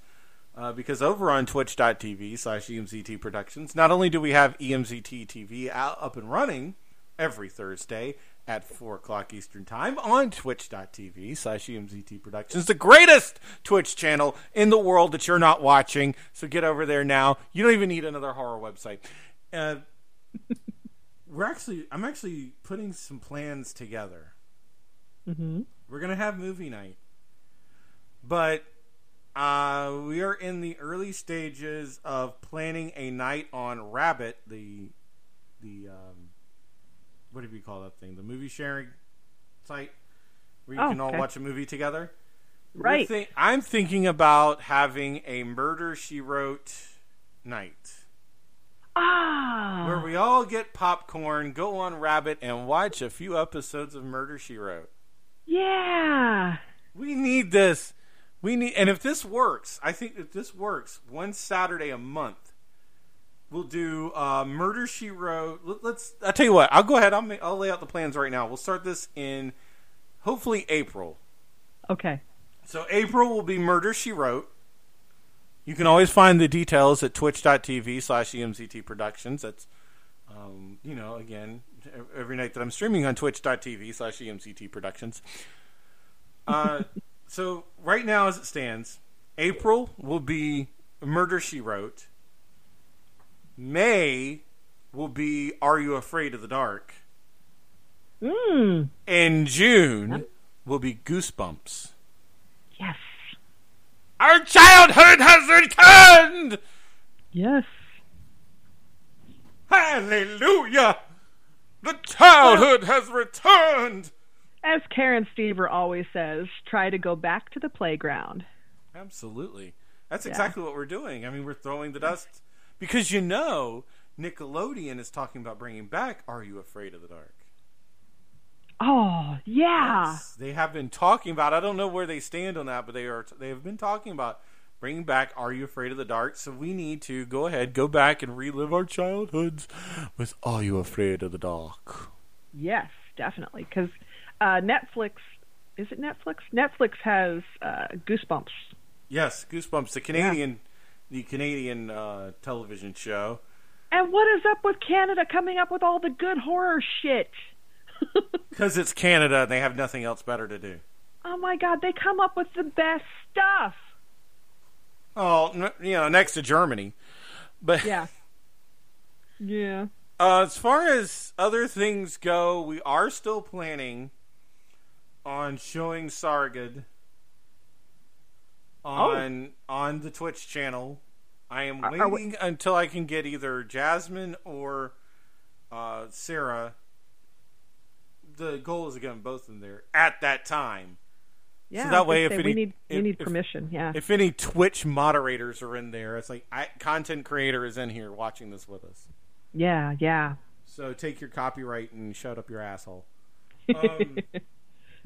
Uh, because over on twitch.tv slash EMZT Productions, not only do we have EMZT TV out, up and running every Thursday at 4 o'clock Eastern Time on twitch.tv slash EMZT Productions, the greatest Twitch channel in the world that you're not watching. So get over there now. You don't even need another horror website. Uh, we're actually, I'm actually putting some plans together. Mm-hmm. We're gonna have movie night, but uh, we are in the early stages of planning a night on Rabbit, the the um, what do we call that thing? The movie sharing site where you Oh, can all okay. watch a movie together. Right. I'm thinking about having a Murder She Wrote night Ah. where we all get popcorn, go on Rabbit, and watch a few episodes of Murder She Wrote. Yeah. We need this. We need, and if this works, I think if this works, one Saturday a month, we'll do uh, Murder She Wrote. Let, let's. I tell you what. I'll go ahead. I'll I'll lay out the plans right now. We'll start this in hopefully April. Okay. So April will be Murder She Wrote. You can always find the details at twitch.tv slash EMZT Productions. That's, um, you know, again, every night that I'm streaming on twitch.tv slash EMZT Productions. Uh, so right now, as it stands, April will be Murder She Wrote. May will be Are You Afraid of the Dark? Mm. And June will be Goosebumps. Yes. Our childhood has returned! Yes. Hallelujah! The childhood has returned! As Karen Stever always says, try to go back to the playground. Absolutely. That's Yeah. exactly what we're doing. I mean, we're throwing the dust. Because you know, Nickelodeon is talking about bringing back Are You Afraid of the Dark? Oh, yeah. Yes, they have been talking about. I don't know where they stand on that, but they are. They have been talking about bringing back "Are You Afraid of the Dark?" So we need to go ahead, go back, and relive our childhoods with "Are You Afraid of the Dark?" Yes, definitely. Because uh, Netflix, is it Netflix? Netflix has uh, Goosebumps. Yes, Goosebumps, the Canadian, the Canadian uh, television show. And what is up with Canada coming up with all the good horror shit? Because it's Canada, and they have nothing else better to do. Oh my god, they come up with the best stuff. Oh, n- you know, next to Germany, but Yeah. Yeah. Uh, as far as other things go, we are still planning on showing Sargad on on the Twitch channel. I am Are- are we- waiting until I can get either Jasmine or uh, Sarah. The goal is to get them both in there at that time. Yeah. so that way, if any, we need we if- need if- permission. Yeah. if any Twitch moderators are in there, it's like I, content creator is in here watching this with us. yeah. Yeah. So take your copyright and shut up your asshole. Um,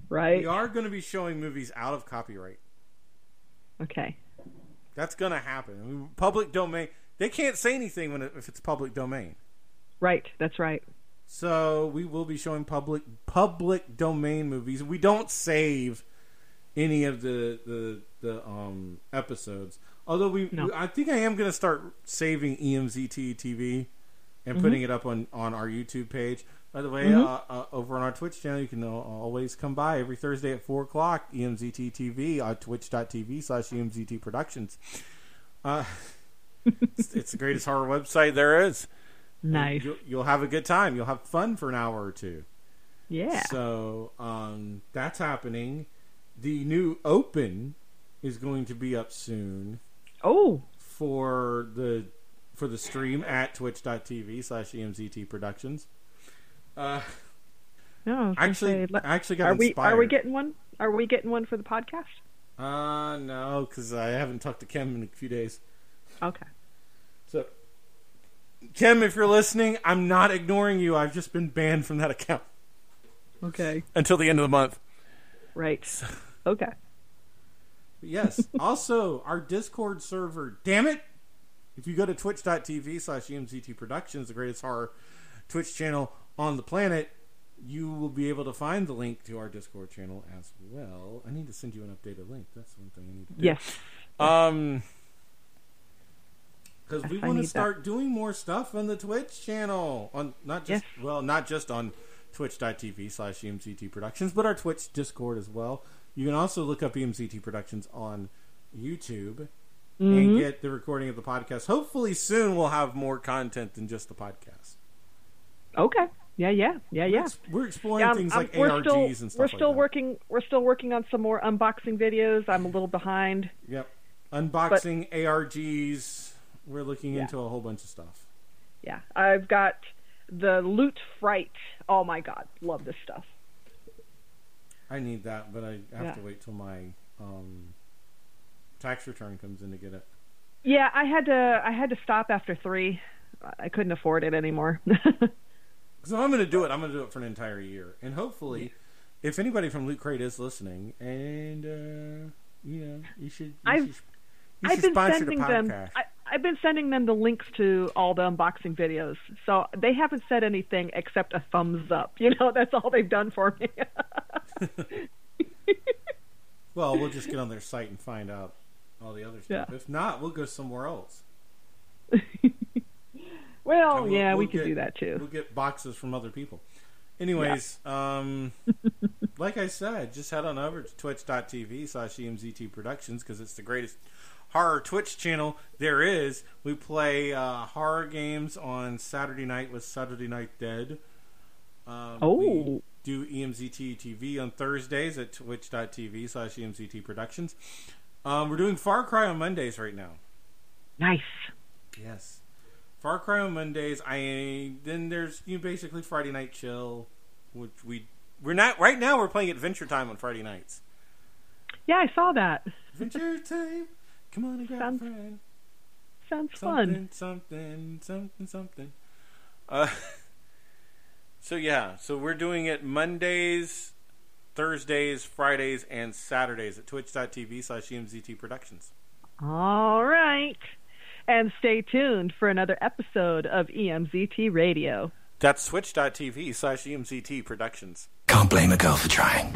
right. we are going to be showing movies out of copyright. Okay. That's going to happen. Public domain. They can't say anything when it, if it's public domain. Right. That's right. So we will be showing public public domain movies. We don't save any of the the, the um, episodes. Although we, No. I think I am going to start saving EMZT TV and Mhm. putting it up on, on our YouTube page. By the way, Mhm. uh, uh, over on our Twitch channel, you can always come by every Thursday at four o'clock. EMZT TV on Twitch.tv slash EMZT Productions. Uh, it's, it's the greatest horror website there is. Nice. You'll, you'll have a good time. You'll have fun for an hour or two. Yeah. So um, that's happening. The new Open is going to be up soon. Oh. For the for the stream at twitch.tv slash EMZT Productions. Uh, No, I was gonna Actually- say, I actually got are we are we getting one? Are we getting one for the podcast? uh, no, because I haven't talked to Kim in a few days. Okay. So, Kim, if you're listening, I'm not ignoring you. I've just been banned from that account Okay. until the end of the month. Right. Okay. Yes. also, our Discord server. Damn it! If you go to twitch.tv slash EMZT Productions, the greatest horror Twitch channel on the planet, you will be able to find the link to our Discord channel as well. I need to send you an updated link. That's one thing I need to do. Yes. Um, because we want to need that. start doing more stuff on the Twitch channel. On not just well, not just on twitch.tv slash EMZT Productions, but our Twitch Discord as well. You can also look up EMZT Productions on YouTube and Mhm. get the recording of the podcast. Hopefully soon we'll have more content than just the podcast. Okay. Yeah, yeah, yeah, yeah. We're exploring Yeah, things I'm- like we're ARGs still, and stuff We're like still that. working. We're still working on some more unboxing videos. I'm a little behind. Yep. Unboxing ARGs. We're looking Yeah. into a whole bunch of stuff. Yeah, I've got the Loot Fright. Oh my God, love this stuff. I need that, but I have Yeah. to wait till my um, tax return comes in to get it. Yeah, I had to. I had to stop after three. I couldn't afford it anymore. So I'm going to do it. I'm going to do it for an entire year, and hopefully, if anybody from Loot Crate is listening, and uh, you know, you should. You I've should, you I've should been sending the them. I, I've been sending them the links to all the unboxing videos. So they haven't said anything except a thumbs up. You know, that's all they've done for me. Well, we'll just get on their site and find out all the other stuff. If not, we'll go somewhere else. well, we'll- yeah, we we'll could get- do that too. We'll get boxes from other people. Anyways, um, like I said, just head on over to twitch.tv slash EMZT Productions because it's the greatest horror Twitch channel there is. We play uh, horror games on Saturday night with Saturday Night Dead. Um, Oh. We do EMZT TV on Thursdays at twitch.tv slash EMZT Productions. Um, we're doing Far Cry on Mondays right now. Nice. Yes. Far Cry on Mondays. I then there's you know, basically Friday Night Chill, which we we're not right now. We're playing Adventure Time on Friday nights. Yeah, I saw that. Adventure Time. Come on and grab Sounds- a friend. Sounds Something, fun. something, something, something. Uh, so yeah, so we're doing it Mondays, Thursdays, Fridays, and Saturdays at twitch.tv slash EMZT Productions. All right. And stay tuned for another episode of EMZT Radio. That's switch.tv slash EMZT Productions. Can't blame a girl for trying.